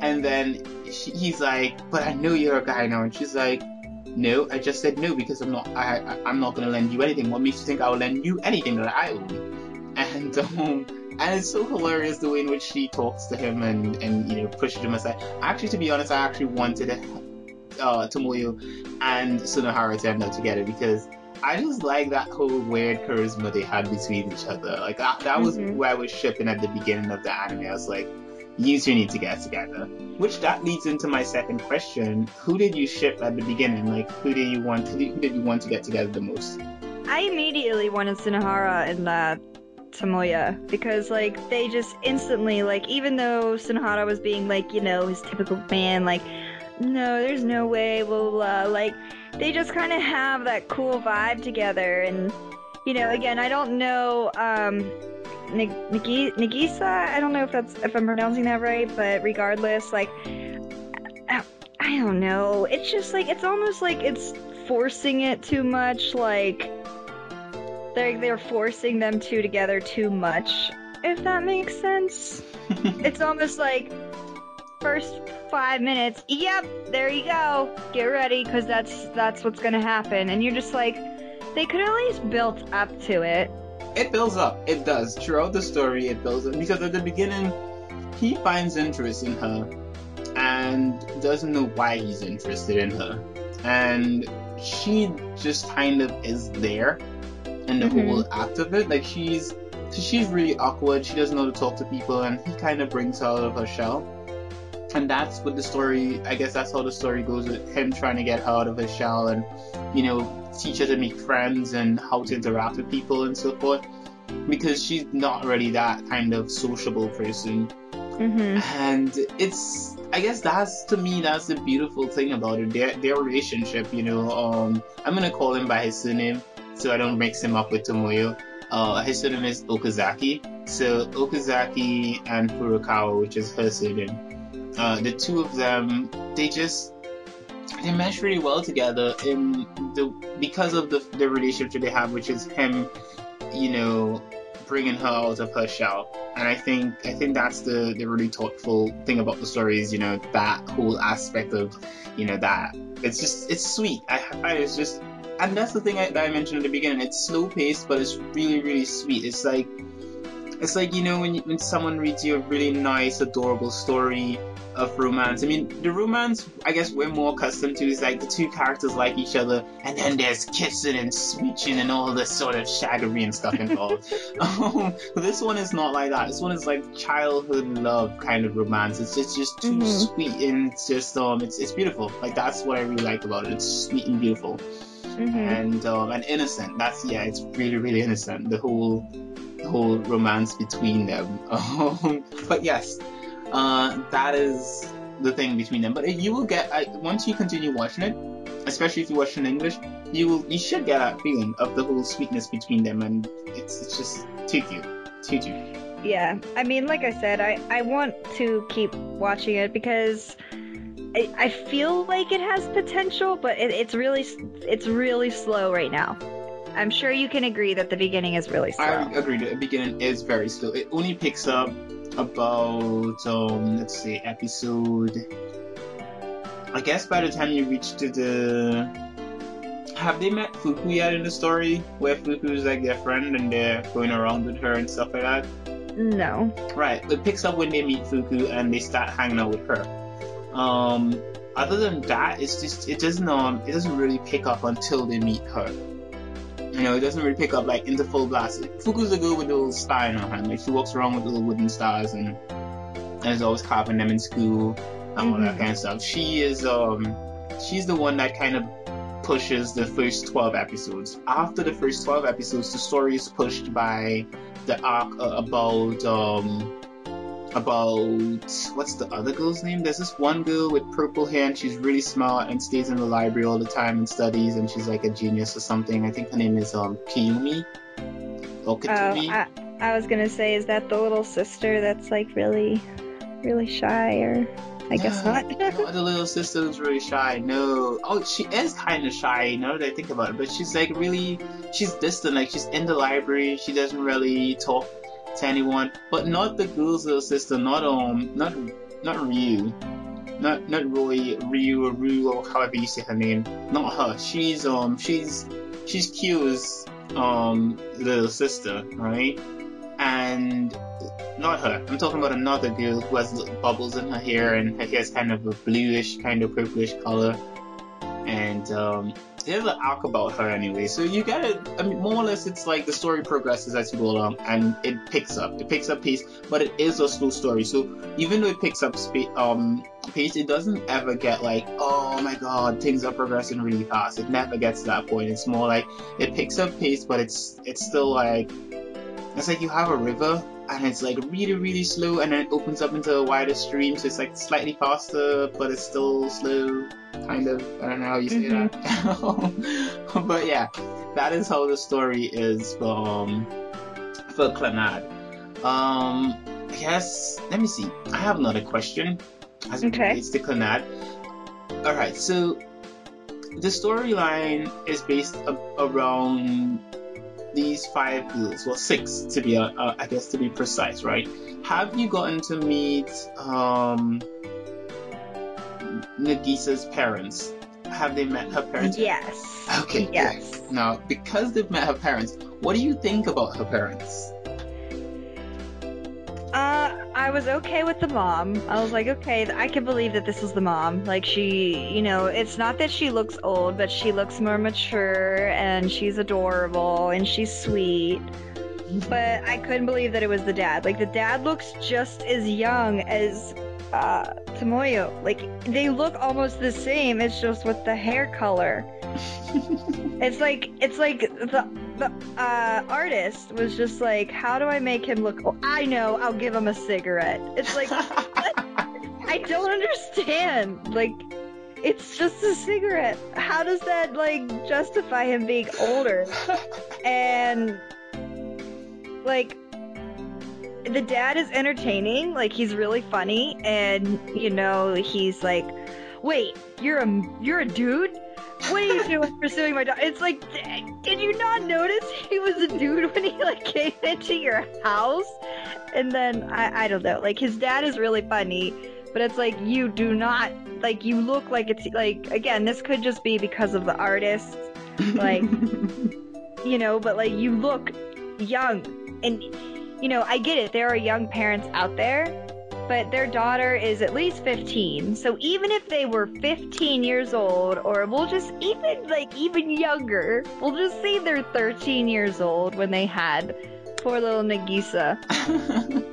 and then she, he's like, but I know you're a guy now. And she's like, no, I just said no because I'm not, I, I I'm not gonna lend you anything. What makes you think I will lend you anything that I own? And, um, and it's so hilarious the way in which she talks to him and, and you know, pushes him aside. Actually, to be honest, I actually wanted uh, Tomoyo and Sunohara to end up together because I just like that whole weird charisma they had between each other. Like that, that was mm-hmm. where I was shipping at the beginning of the anime. I was like, you two need to get together. Which that leads into my second question: Who did you ship at the beginning? Like, who did you want? Who did you want to get together the most? I immediately wanted Sunohara and uh, Tomoya because like they just instantly like even though Sunohara was being like you know his typical man like no there's no way blah blah, blah. like they just kind of have that cool vibe together and you know again I don't know um Nagisa I don't know if that's if I'm pronouncing that right but regardless like I, I don't know it's just like it's almost like it's forcing it too much like they're they're forcing them two together too much. If that makes sense. it's almost like first five minutes. Yep, there you go. Get ready, because that's that's what's gonna happen. And you're just like, they could at least built up to it. It builds up. It does throughout the story. It builds up because at the beginning, he finds interest in her, and doesn't know why he's interested in her, and she just kind of is there in the mm-hmm. whole act of it. Like she's she's really awkward. She doesn't know how to talk to people, and he kind of brings her out of her shell. And that's what the story. I guess that's how the story goes with him trying to get her out of his shell, and you know, teach her to make friends and how to interact with people and so forth. Because she's not really that kind of sociable person. Mm-hmm. And it's I guess that's to me that's the beautiful thing about it. Their their relationship, you know. Um, I'm gonna call him by his surname so I don't mix him up with Tomoyo. Uh, his surname is Okazaki. So Okazaki and Furukawa, which is her surname, uh, the two of them, they just they mesh really well together in the because of the the relationship they have, which is him, you know, bringing her out of her shell. And I think I think that's the the really thoughtful thing about the story is you know that whole aspect of you know that it's just it's sweet. I find it's just and that's the thing I, that I mentioned at the beginning. It's slow paced, but it's really, really sweet. It's like, it's like you know when you, when someone reads you a really nice, adorable story of romance. I mean, the romance I guess we're more accustomed to is like the two characters like each other, and then there's kissing and smooching and all this sort of shaggery and stuff involved. um, but this one is not like that. This one is like childhood love kind of romance. It's just just too mm-hmm. sweet and it's just um, it's it's beautiful. Like that's what I really like about it. It's sweet and beautiful mm-hmm. and um, and innocent. That's yeah, it's really really innocent. The whole the whole romance between them. Um, but yes, uh, that is the thing between them. But you will get I, once you continue watching it, especially if you watch it in English, you will you should get that feeling of the whole sweetness between them, and it's it's just too cute, too cute. Yeah, I mean, like I said, I I want to keep watching it because I, I feel like it has potential, but it, it's really it's really slow right now. I'm sure you can agree that the beginning is really slow. I agree. The beginning is very slow. It only picks up about um let's say episode. I guess by the time you reach to the have they met Fuku yet in the story where Fuku is like their friend and they're going around with her and stuff like that? No. Right. It picks up when they meet Fuku and they start hanging out with her. Um, other than that, it's just it doesn't um it doesn't really pick up until they meet her. You know, it doesn't really pick up like into full blast. Fuku's a girl with a little star in her hand. Like she walks around with little wooden stars and and is always carving them in school and mm-hmm. all that mm-hmm. kind of stuff. She is um she's the one that kind of pushes the first 12 episodes. After the first 12 episodes, the story is pushed by the arc about um about what's the other girl's name? There's this one girl with purple hair and she's really smart and stays in the library all the time and studies and she's like a genius or something. I think her name is um Kiyumi. Or Oh, I, I was gonna say, is that the little sister that's like really, really shy or? I guess not. no, the little sister is really shy. No. Oh, she is kind of shy now that I think about it. But she's like really, she's distant. Like she's in the library. She doesn't really talk to anyone, but not the girl's little sister, not um, not not Ryu, not not Roy, Ryu or Ryu or however you say her name. Not her. She's um, she's she's Kyu's um little sister, right? And not her. I'm talking about another girl who has bubbles in her hair, and her hair is kind of a bluish, kind of purplish color. and um, there's an arc about her anyway. So you get it. I mean, more or less, it's like the story progresses as you go along, and it picks up. It picks up pace, but it is a slow story. So even though it picks up spa- um, pace, it doesn't ever get like, oh my god, things are progressing really fast. It never gets to that point. It's more like it picks up pace, but it's it's still like it's like you have a river and it's like really really slow and then it opens up into a wider stream so it's like slightly faster but it's still slow kind of i don't know how you say mm-hmm. that but yeah that is how the story is um, for Clannad. um i guess let me see i have another question as it relates to Clannad. all right so the storyline is based around these five girls, well, six to be, uh, uh, I guess, to be precise, right? Have you gotten to meet um, Nagisa's parents? Have they met her parents? Yes. Okay. Yes. Good. Now, because they've met her parents, what do you think about her parents? Uh, I was okay with the mom. I was like, okay, I can believe that this was the mom. Like, she, you know, it's not that she looks old, but she looks more mature and she's adorable and she's sweet. But I couldn't believe that it was the dad. Like, the dad looks just as young as uh, Tomoyo. Like, they look almost the same. It's just with the hair color. it's like it's like the the uh, artist was just like, how do I make him look? I know, I'll give him a cigarette. It's like I don't understand. Like, it's just a cigarette. How does that like justify him being older? And like the dad is entertaining, like he's really funny and you know, he's like, "Wait, you're a you're a dude?" what are you doing pursuing my daughter? It's like, did you not notice he was a dude when he like came into your house? And then I, I don't know, like his dad is really funny, but it's like you do not like you look like it's like again, this could just be because of the artist, like you know, but like you look young and you know, I get it. There are young parents out there but their daughter is at least 15. So even if they were 15 years old, or we'll just even like even younger, we'll just say they're 13 years old when they had poor little Nagisa.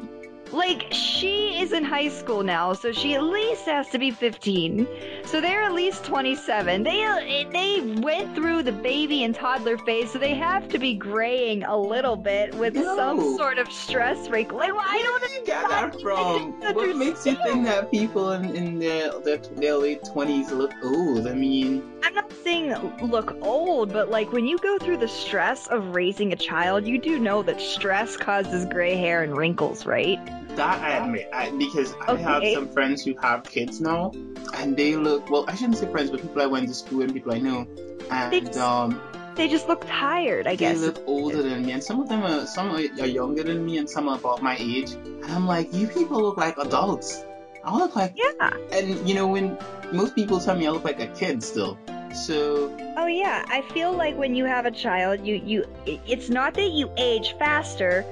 like she is in high school now, so she at least has to be 15. So they're at least 27. They uh, they went through the baby and toddler phase, so they have to be graying a little bit with no. some sort of stress break. Like, well, I don't you get that from? What makes you think that people in, in their, their, their late 20s look old? I mean, I'm not saying look old, but like when you go through the stress of raising a child, you do know that stress causes gray hair and wrinkles, right? That I admit, I, because I okay. have some friends who have kids now, and they look well. I shouldn't say friends, but people I went to school and people I know, and they just, um, they just look tired. I they guess they look older than me, and some of them are some are younger than me, and some are about my age. And I'm like, you people look like adults. I look like yeah. And you know when most people tell me I look like a kid still. So Oh yeah, I feel like when you have a child, you you it's not that you age faster,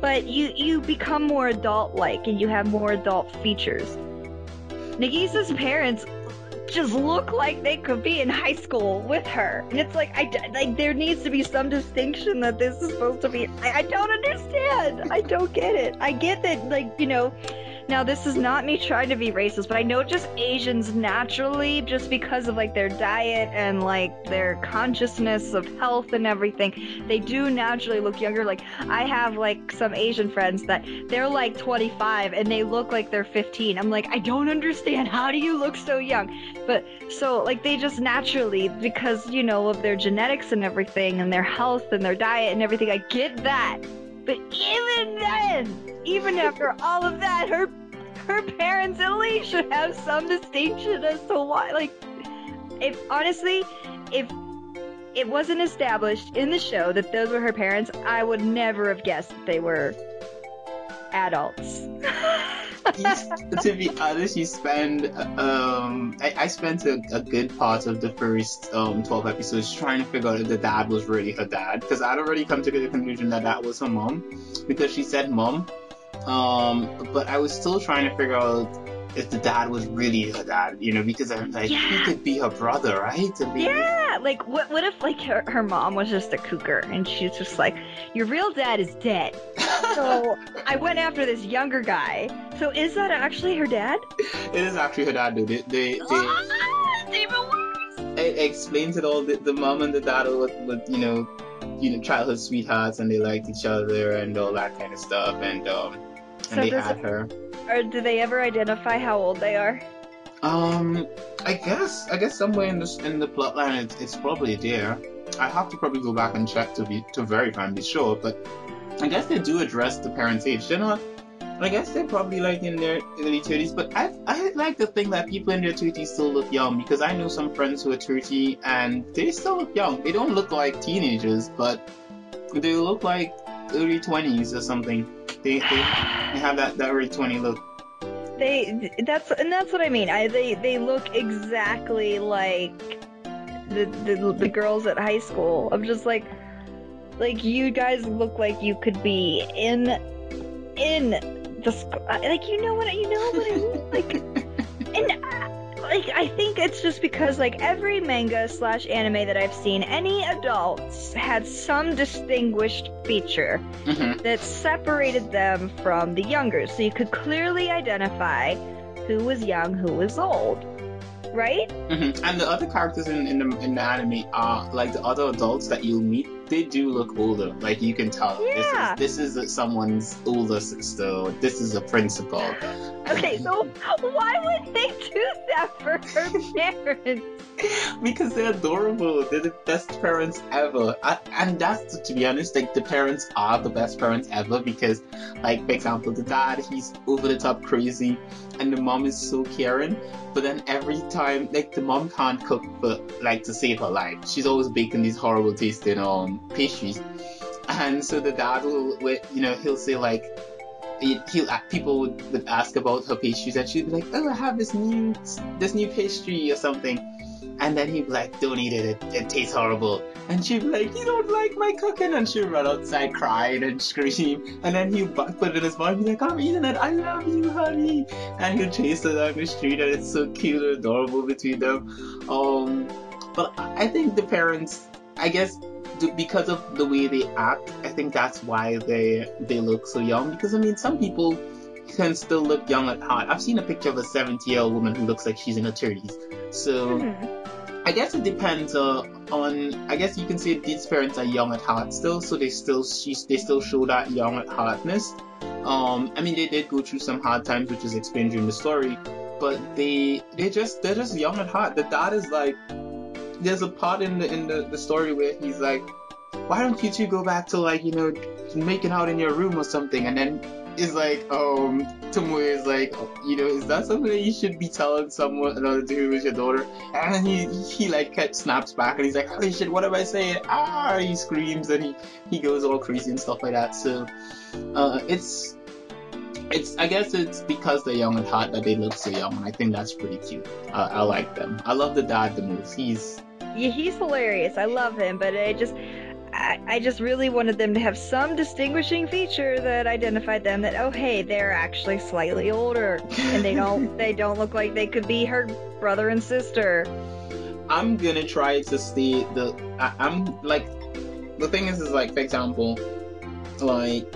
but you you become more adult like and you have more adult features. Nagisa's parents just look like they could be in high school with her. And it's like I like there needs to be some distinction that this is supposed to be I, I don't understand. I don't get it. I get that like, you know, now, this is not me trying to be racist, but I know just Asians naturally, just because of like their diet and like their consciousness of health and everything, they do naturally look younger. Like, I have like some Asian friends that they're like 25 and they look like they're 15. I'm like, I don't understand. How do you look so young? But so, like, they just naturally, because, you know, of their genetics and everything and their health and their diet and everything, I get that. But even then, even after all of that, her her parents at least should have some distinction as to why. Like, if honestly, if it wasn't established in the show that those were her parents, I would never have guessed that they were adults. to be honest, you spend um, I, I spent a, a, good part of the first um, twelve episodes trying to figure out if the dad was really her dad because I'd already come to the conclusion that that was her mom because she said mom, um, but I was still trying to figure out if the dad was really her dad, you know, because I'm like, Yeah. he could be her brother, right? To be- Yeah, like what? What if like her, her mom was just a cougar and she's just like, your real dad is dead. So I went after this younger guy. So is that actually her dad? it is actually her dad, dude. They, they, they, Ah, it's even worse. it explains it all. The, the mom and the dad were, were, you know, you know, childhood sweethearts, and they liked each other and all that kind of stuff. And um, and they had it- her. Or do they ever identify how old they are? Um, I guess, I guess somewhere in the in the plotline, it's, it's probably there. I have to probably go back and check to be to verify and be sure. But I guess they do address the parents' age. They're not. I guess they're probably like in their early 30s, but I I like to think that people in their 30s still look young because I know some friends who are 30 and they still look young. They don't look like teenagers, but they look like early 20s or something. They, they, have that, that early 20 look. They that's and that's what I mean. I they they look exactly like the the, the girls at high school. I'm just like like you guys look like you could be in in the like you know what you know what I mean like and uh, like I think it's just because like every manga slash anime that I've seen, any adults had some distinguished feature hmm that separated them from the younger, so you could clearly identify who was young, who was old, right? hmm And the other characters in, in the in the anime are like the other adults that you'll meet. They do look older. Like you can tell. Yeah. This is this is someone's older sister. This is a principal. Okay, so why would they do that for her parents? because they're adorable. They're the best parents ever. And that's to be honest, like the parents are the best parents ever because, like for example, the dad he's over the top crazy, and the mom is so caring. But then every time, like the mom can't cook but like to save her life. She's always baking these horrible tasting um pastries, and so the dad will, wi- you know, he'll say like. he- He'll, people would, would ask about her pastries, and she'd be like, "Oh, I have this new, this new pastry or something," and then he'd be like, "Don't eat it; it, it tastes horrible." And she'd be like, "You don't like my cooking," and she'd run outside crying and scream. And then he'd put it in his mouth, and be like, "I'm eating it. I love you, honey." And he'd chase her down the street, and it's so cute and adorable between them. Um, but I think the parents, I guess, because of the way they act, I think that's why they they look so young. Because I mean, some people can still look young at heart. I've seen a picture of a 70 year old woman who looks like she's in her 30s. So. Hmm. I guess it depends uh, on. I guess you can say these parents are young at heart still, so they still she's, they still show that young at heartness. Um, I mean, they did go through some hard times, which is explained during the story, but they they just they're just young at heart. The dad is like, there's a part in the in the, the story where he's like, why don't you two go back to like you know making out in your room or something, and then is like, um, Tomoe is like, you know, is that something that you should be telling someone another dude who is your daughter? And he he like snaps back and he's like, holy shit, what am I saying? Ah! He screams and he he goes all crazy and stuff like that. So, uh, it's it's I guess it's because they're young and hot that they look so young, and I think that's pretty cute. Uh, I like them. I love the dad the most. He's Yeah, he's hilarious. I love him, but I just I, I just really wanted them to have some distinguishing feature that identified them that oh hey, they're actually slightly older and they don't they don't look like they could be her brother and sister. I'm gonna try to see the. I, I'm like, the thing is, is like, for example, like,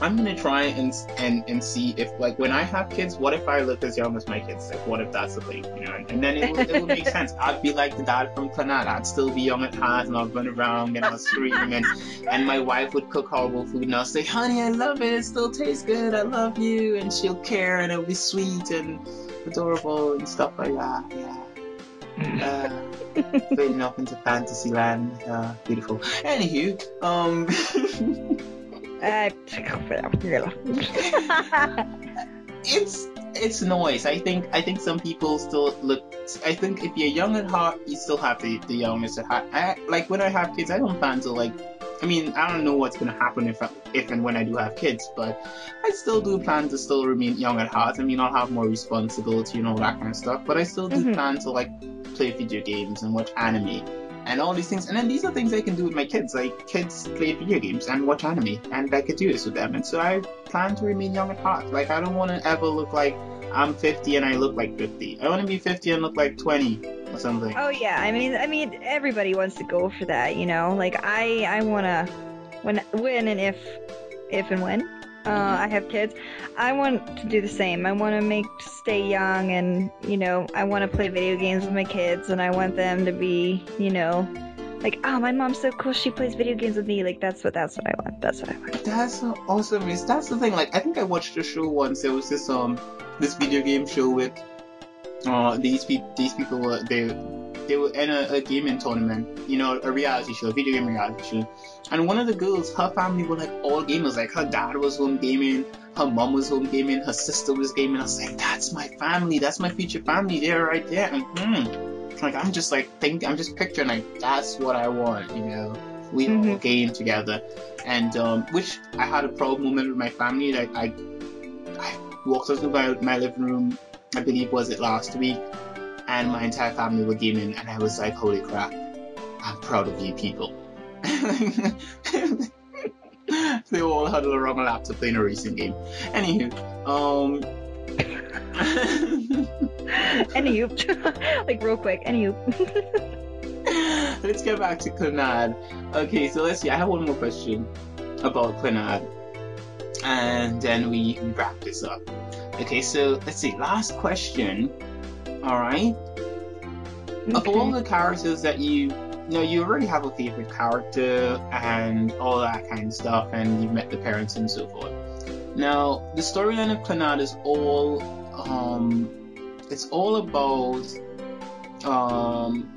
I'm gonna try and and and see if like when I have kids, what if I look as young as my kids? Like, what if that's the thing, you know? And, and then it will, it will make sense. I'd be like the dad from Clannad. I'd still be young at heart, and I'd run around and I'll scream, and and my wife would cook horrible food, and I'll say, "Honey, I love it. It still tastes good. I love you," and she'll care, and it'll be sweet and adorable and stuff like that. Yeah. Uh, fading off into fantasy land. Uh, beautiful. Anywho, um, it's it's noise. I think I think some people still look. I think if you're young at heart, you still have the the youngness at heart. I, like when I have kids, I don't plan to like. I mean, I don't know what's gonna happen if I, if and when I do have kids, but I still do plan to still remain young at heart. I mean, I'll have more responsibility and all that kind of stuff, but I still do Mhm. plan to like play video games and watch anime and all these things. And then these are things I can do with my kids. Like kids play video games and watch anime, and I could do this with them. And so I plan to remain young at heart. Like I don't want to ever look like I'm 50 and I look like 50. I want to be 50 and look like 20 or something. Oh yeah, I mean, I mean, everybody wants to go for that, you know. Like I, I wanna, when, when and if, if and when uh, I have kids, I want to do the same. I want to make stay young, and you know, I want to play video games with my kids, and I want them to be, you know, like, oh, my mom's so cool. She plays video games with me. Like that's what that's what I want. That's what I want. That's so awesome. Is that's the thing? Like I think I watched a show once. There was this um this video game show with uh these people these people were they they were in a, a, gaming tournament, you know, a reality show, a video game reality show. And one of the girls, her family were like all gamers. Like her dad was home gaming, her mom was home gaming, her sister was gaming. I was like, that's my family, that's my future family. They're right there. And hmm, like I'm just like think, I'm just picturing like that's what I want. You know, we mm-hmm. all game together, and um, which I had a proud moment with my family. Like I, I walked into my, my living room. I believe was it last week and my entire family were gaming, and I was like, holy crap, I'm proud of you people. they all huddled around a laptop playing a racing game. Anywho, um. Anywho, like real quick, anywho. let's get back to Clannad. Okay, so let's see. I have one more question about Clannad, and then we wrap this up. Okay, so let's see. Last question Alright? Okay. Of all the characters that you you know, you already have a favorite character and all that kind of stuff, and you've met the parents and so forth. Now, the storyline of Clannad is all, um, it's all about, um,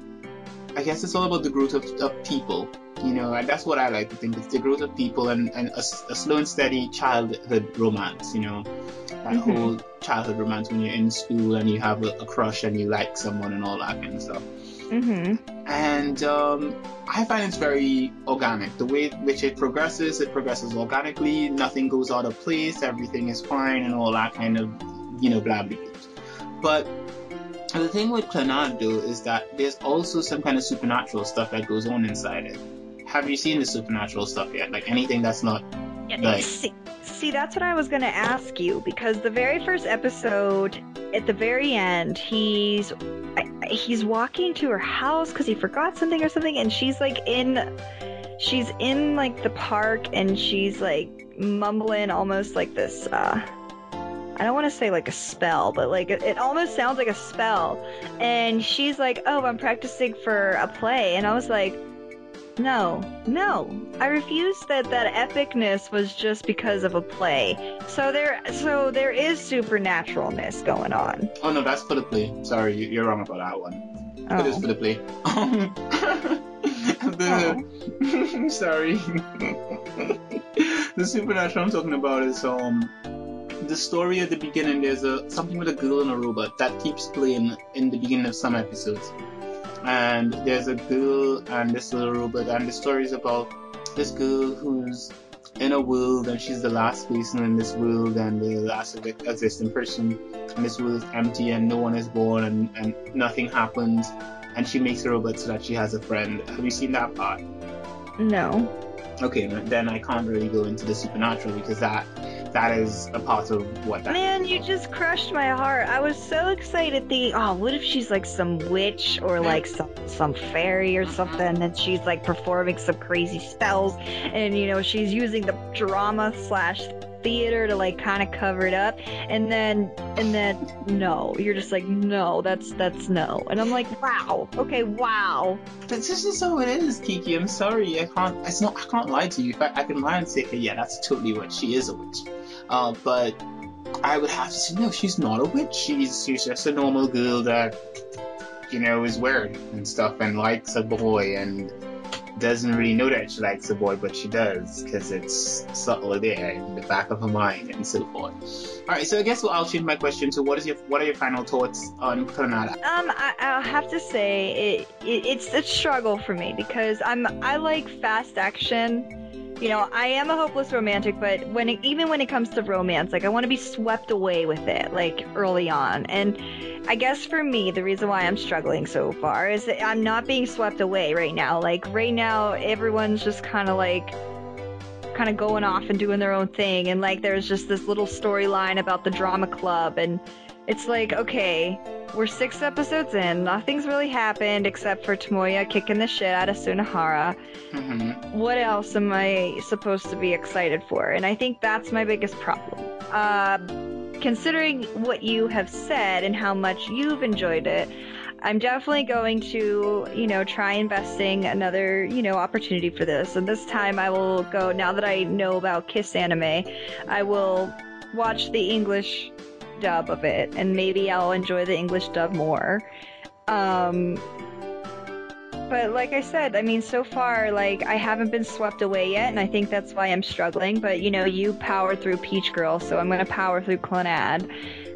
I guess it's all about the growth of, of people. You know, and that's what I like to think. It's the growth of people and, and a, a slow and steady childhood romance. You know, that mm-hmm. whole childhood romance when you're in school and you have a, a, crush and you like someone and all that kind of stuff. Mm-hmm. And um, I find it's very organic. The way which it progresses, it progresses organically. Nothing goes out of place. Everything is fine and all that kind of, you know, blah blah. blah. But the thing with Clannad though is that there's also some kind of supernatural stuff that goes on inside it. Have you seen the supernatural stuff yet? Like anything that's not like See, that's what I was going to ask you because the very first episode, at the very end, he's he's walking to her house because he forgot something or something, and she's like in, she's in like the park, and she's like mumbling almost like this. uh I don't want to say like a spell, but like it, it, almost sounds like a spell. And she's like, "Oh, I'm practicing for a play," and I was like, no, no. I refuse that that epicness was just because of a play. So there, so there is supernaturalness going on. Oh no, that's for the play. Sorry, you're wrong about that one. Oh. It is for the play. the, oh. sorry. the supernatural I'm talking about is um the story at the beginning. There's a something with a girl and a robot that keeps playing in the beginning of some episodes and there's a girl and this little robot, and the story is about this girl who's in a world and she's the last person in this world and the last existing person and this world is empty and no one is born and, and nothing happens. And she makes a robot so that she has a friend. Have you seen that part? No okay then i can't really go into the supernatural because that that is a part of what that Man, you just crushed my heart. I was so excited thinking, oh, what if she's like some witch or like some some fairy or something and she's like performing some crazy spells and you know, she's using the drama slash theater to like kind of cover it up and then and then no. You're just like no that's that's no. And i'm like wow. Okay wow. This is how it is kiki. I'm sorry. I can't it's not i can't lie to you. I, I can lie and say okay yeah that's totally what she is a witch. Uh, but I would have to say, no, she's not a witch. She's she's just a normal girl that you know is weird and stuff and likes a boy and doesn't really know that she likes a boy, but she does because it's subtle there in the back of her mind and so forth. All right, so I guess I'll change my question to what is your what are your final thoughts on Clannad? Um, I, will have to say it, it it's a struggle for me because I'm I like fast action you know, I am a hopeless romantic, but when it, even when it comes to romance, like I want to be swept away with it, like early on. And I guess for me, the reason why I'm struggling so far is that I'm not being swept away right now. Like right now, everyone's just kind of like kind of going off and doing their own thing and like there's just this little storyline about the drama club and It's like, okay, we're six episodes in, nothing's really happened except for Tomoya kicking the shit out of Sunohara. Mm-hmm. What else am I supposed to be excited for? And I think that's my biggest problem. Uh, considering what you have said and how much you've enjoyed it, I'm definitely going to, you know, try investing another, you know, opportunity for this. And this time I will go, now that I know about Kiss Anime, I will watch the English dub of it, and maybe I'll enjoy the English dub more. Um, but like I said, I mean, so far, like, I haven't been swept away yet, and I think that's why I'm struggling. But, you know, you power through Peach Girl, so I'm gonna power through Clannad.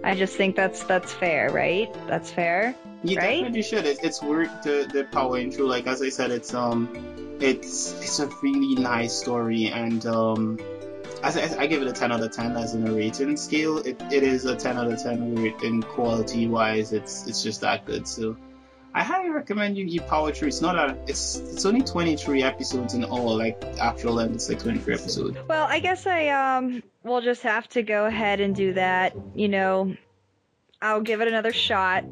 I just think that's that's fair, right? That's fair. You Right? definitely should. It's, it's weird the the powering through. Like as I said, it's um, it's it's a really nice story, and um, I, I give it a ten out of ten as in a rating scale. It, it is a ten out of ten where it- in quality wise, it's it's just that good. So. I highly recommend you, you power through. It's not a. It's it's only twenty three episodes in all. Like actual length, it's like twenty three episodes. Well, I guess I um will just have to go ahead and do that. You know, I'll give it another shot.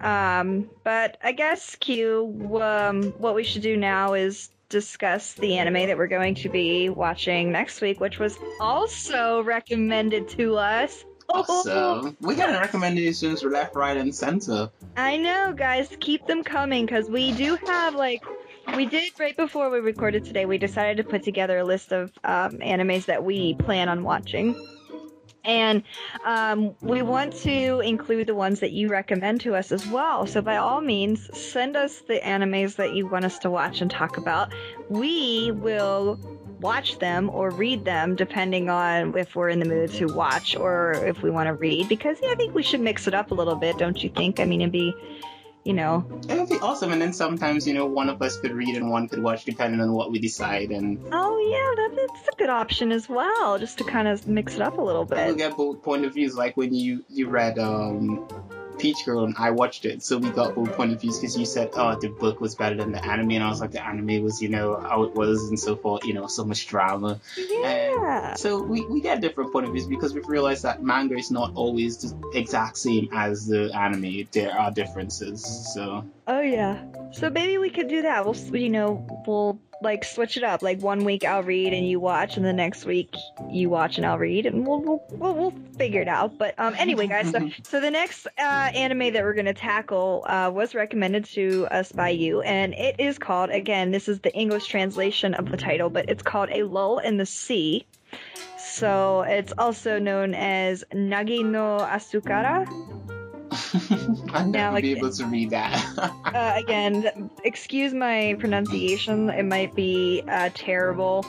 Um, but I guess Q, um, what we should do now is discuss the anime that we're going to be watching next week, which was also recommended to us. So we got recommendations for left, right, and center. I know, guys. Keep them coming because we do have like we did right before we recorded today. We decided to put together a list of um, animes that we plan on watching, and um, we want to include the ones that you recommend to us as well. So by all means, send us the animes that you want us to watch and talk about. We will watch them or read them depending on if we're in the mood to watch or if we want to read because yeah, I think we should mix it up a little bit, don't you think? I mean, it'd be, you know, It would be awesome, and then sometimes you know one of us could read and one could watch, depending on what we decide, and oh yeah, that, that's a good option as well, just to kind of mix it up a little bit. we'll get both point of views. Like when you you read um, Peach Girl and I watched it, so we got both point of views because you said, oh, the book was better than the anime, and I was like, the anime was you know how it was and so forth, you know, so much drama. Yeah. So we, we get different point of views because we've realized that manga is not always the exact same as the anime. There are differences. So Oh yeah. So maybe we could do that. We'll, you know, we'll like switch it up. Like one week I'll read and you watch, and the next week you watch and I'll read, and we'll we'll we'll, we'll figure it out. But um, anyway, guys. So, so the next uh, anime that we're gonna tackle uh, was recommended to us by you, and it is called again. This is the English translation of the title, but it's called A Lull in the Sea. So it's also known as Nagi no Asukara. I'll Now, never like- be able to read that. uh, again, excuse my pronunciation. It might be uh, terrible,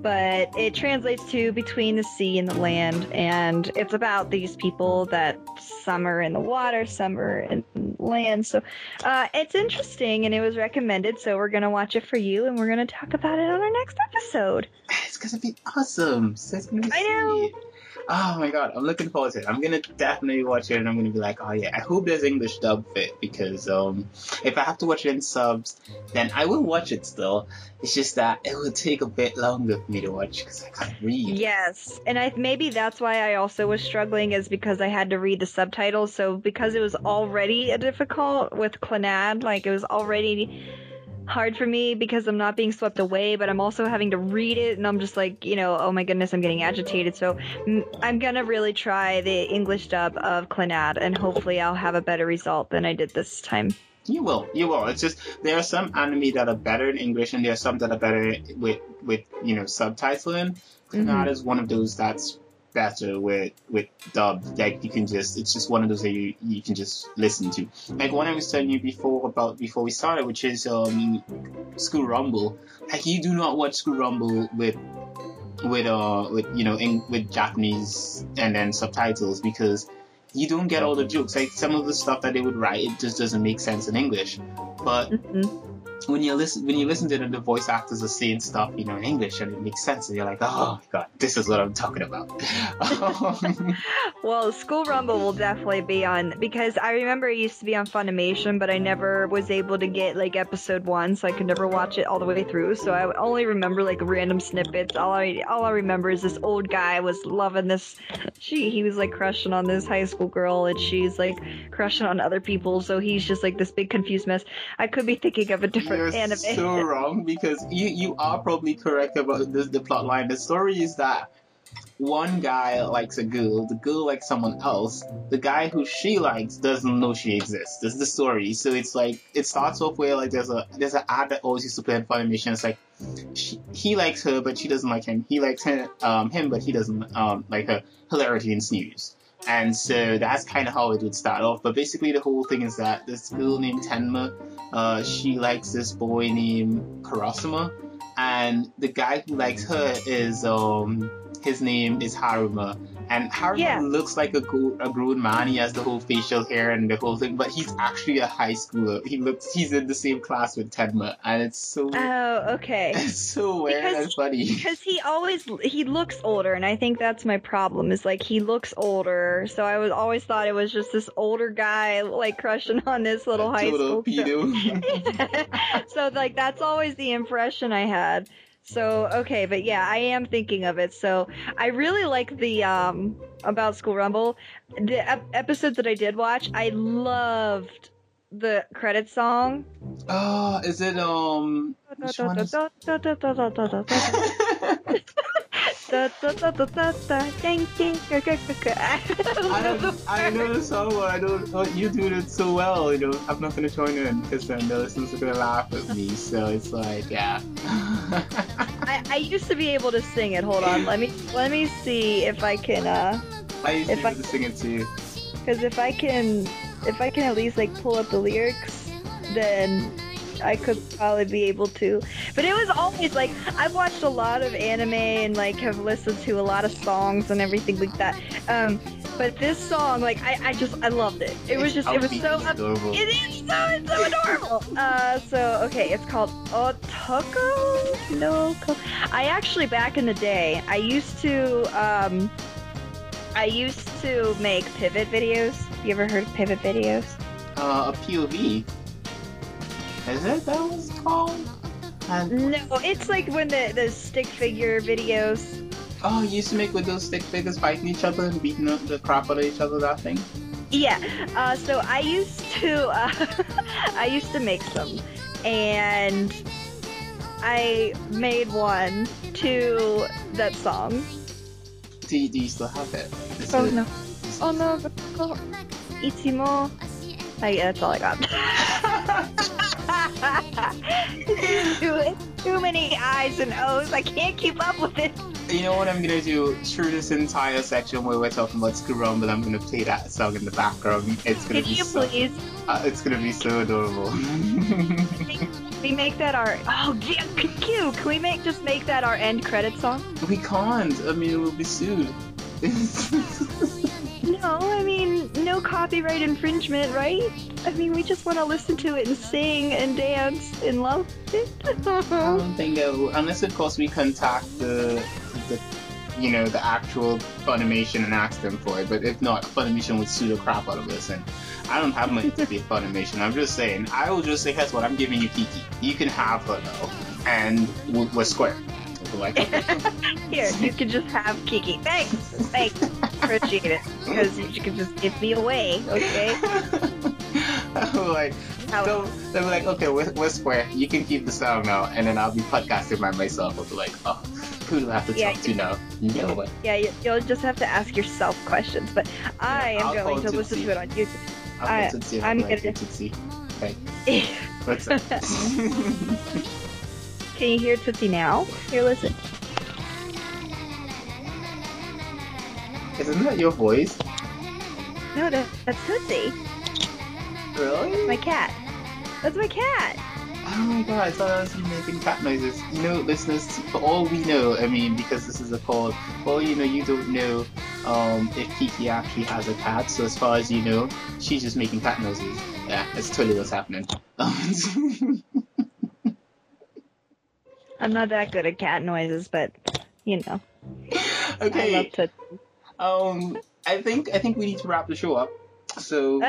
but it translates to between the sea and the land, and it's about these people that some are in the water, some are in land. So uh, it's interesting, and it was recommended. So we're gonna watch it for you, and we're gonna talk about it on our next episode. it's gonna be awesome. So gonna be I know. sweet. Oh my god, I'm looking forward to it. I'm gonna definitely watch it and I'm gonna be like, oh yeah, I hope there's English dub fit because um if I have to watch it in subs, then I will watch it still. It's just that it will take a bit longer for me to watch because I can't read. Yes, and I maybe that's why I also was struggling is because I had to read the subtitles. So because it was already a difficult with Clannad, like it was already hard for me because I'm not being swept away, but I'm also having to read it, and I'm just like, you know, oh my goodness, I'm getting agitated. So I'm gonna really try the English dub of Clannad, and hopefully I'll have a better result than I did this time. You will, you will. It's just there are some anime that are better in English and there are some that are better with with you know subtitling. Clannad mm-hmm. is one of those that's better with with dub. Like you can just it's just one of those that you you can just listen to. Like one I was telling you before about before we started, which is um School Rumble. Like you do not watch School Rumble with with uh with you know in, with Japanese and then subtitles because you don't get all the jokes. Like some of the stuff that they would write, it just doesn't make sense in English. But Mhm. When you listen when you listen to the, the voice actors are saying stuff, you know, in English and it makes sense, and you're like, oh my god, this is what I'm talking about. well, School Rumble will definitely be on because I remember it used to be on Funimation, but I never was able to get like episode one, so I could never watch it all the way through. So I only remember like random snippets. All I all I remember is this old guy was loving this. She he was like crushing on this high school girl, and she's like crushing on other people. So he's just like this big confused mess. I could be thinking of a different You're anime. so wrong because you you are probably correct about this, the plot line. The story is that one guy likes a girl, the girl likes someone else. The guy who she likes doesn't know she exists. That's the story. So it's like it starts off where like there's a there's an ad that always used to play in Funimation. It's like she, he likes her, but she doesn't like him. He likes her, um, him, but he doesn't um, like her. Hilarity ensues. And so that's kind of how it would start off. But basically, the whole thing is that this girl named Tenma, uh, she likes this boy named Karasuma, and the guy who likes her is um his name is Haruma. And Haruma Yeah. looks like a, a grown man. He has the whole facial hair and the whole thing, but he's actually a high schooler. He looks he's in the same class with Tenma, and it's so Oh, okay. it's so weird Because- and funny. Because he always he looks older, and I think that's my problem. Is like he looks older, so I was always thought it was just this older guy like crushing on this little high Total school. so like that's always the impression I had. So okay, but yeah, I am thinking of it. So I really like the um about School Rumble. The ep- episodes that I did watch, I loved the credit song. oh, is it um? Which one is- I don't, I know the song, but I don't. Oh, you do it so well. You know, I'm not gonna join in because then the listeners are gonna laugh at me. So it's like, yeah. I, I used to be able to sing it. Hold on, let me let me see if I can. uh I used to If be I- able to sing it too. Because if I can, if I can at least like pull up the lyrics, then I could probably be able to. But it was always like I've watched a lot of anime and like have listened to a lot of songs and everything like that. Um, but this song, like I, I just I loved it. It was just it was so adorable. It is so it's so adorable. Uh, so okay, it's called Otoko no. Ko- I actually back in the day, I used to um, I used to make pivot videos. You ever heard of pivot videos? Uh, a POV. Is it that was called? And No, it's like when the the stick figure videos. oh, you used to make with those stick figures fighting each other and beating up the crap out of each other. That thing. Yeah. Uh, so I used to uh, I used to make some, and I made one to that song. Do you, do you still have it? Is Oh it- no! Oh no! Go. Ichimo. I, that's all I got. too, too many I's and O's. I can't keep up with it. You know what I'm gonna do through this entire section where we're talking about School but I'm gonna play that song in the background. It's gonna Could be you so, please? uh, it's gonna be so adorable. We make that our oh yeah, cute. Can we make just make that our end credit song? we can't. I mean, we'll be sued. No, I mean no copyright infringement, right? I mean we just want to listen to it and sing and dance and love it. I don't think that unless of course we contact the, the, you know, the actual Funimation and ask them for it. But if not, Funimation would sue the crap out of us. And I don't have money to pay Funimation. I'm just saying. I will just say, "Here's what I'm giving you, Kiki. You can have her though, and we're square." Here, you can just have Kiki. Thanks, thanks, appreciate it. Because you can just give me away, okay? I'm oh, like, How- so they're like, okay, square. You can keep the song now, and then I'll be podcasting by myself. I'll be like, oh, who do I have to Yeah, talk to now? You know what? Yeah, you, you'll just have to ask yourself questions, but I am I'll going to listen to it on YouTube. I'll I- go to see. I'm gonna- to see. Okay, what's up? Can you hear Tootsie now? Here, listen. Isn't that your voice? No, that, that's Tootsie. Really? My cat. That's my cat. Oh my god, I thought I was making cat noises. You know, listeners, for all we know, I mean, because this is a call, for all you know, you don't know um, if Kiki actually has a cat, so as far as you know, she's just making cat noises. Yeah, that's totally what's happening. I'm not that good at cat noises, but you know. Okay. I love to. Um, I think I think we need to wrap the show up. So,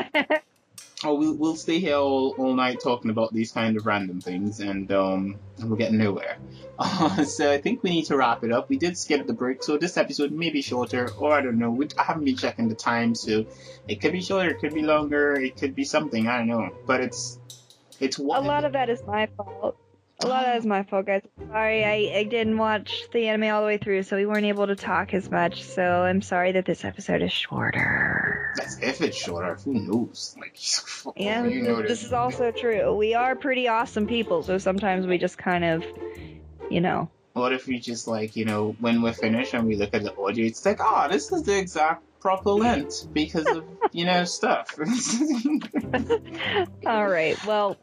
oh, we'll we'll stay here all, all night talking about these kind of random things, and um, and we're getting nowhere. Uh, so I think we need to wrap it up. We did skip the break, so this episode may be shorter, or I don't know. We, I haven't been checking the time, so it could be shorter, it could be longer, it could be something. I don't know, but it's it's A lot of that is my fault. A lot of that is my fault, guys. Sorry, I, I didn't watch the anime all the way through, so we weren't able to talk as much. So I'm sorry that this episode is shorter. That's if it's shorter. Who knows? Like, Yeah, you know this is also true. We are pretty awesome people, so sometimes we just kind of, you know. What if we just like, you know, when we're finished and we look at the audio, it's like, oh, this is the exact proper length because of, you know, stuff. All right. Well,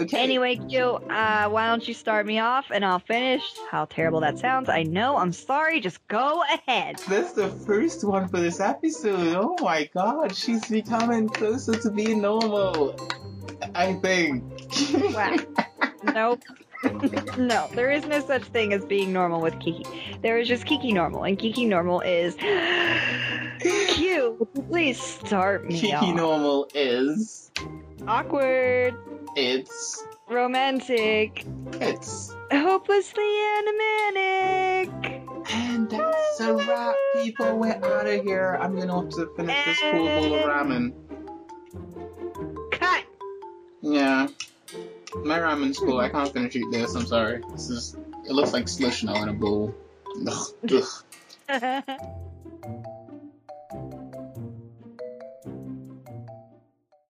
okay. anyway, Q, uh, why don't you start me off and I'll finish? How terrible that sounds. I know. I'm sorry. Just go ahead. That's the first one for this episode. Oh my god, she's becoming closer to being normal. I think. Wow. Nope. no, there is no such thing as being normal with Kiki. There is just Kiki normal, and Kiki normal is Q. Please start me Kiki off. normal is. Awkward, It's. romantic, It's. hopelessly Animanic. And that's a wrap, people. We're out of here. I'm gonna have to finish this cool bowl of ramen. Cut. Yeah. My ramen's cool. I can't finish eating this. I'm sorry. This is. It looks like slush now in a bowl. Ugh. Ugh.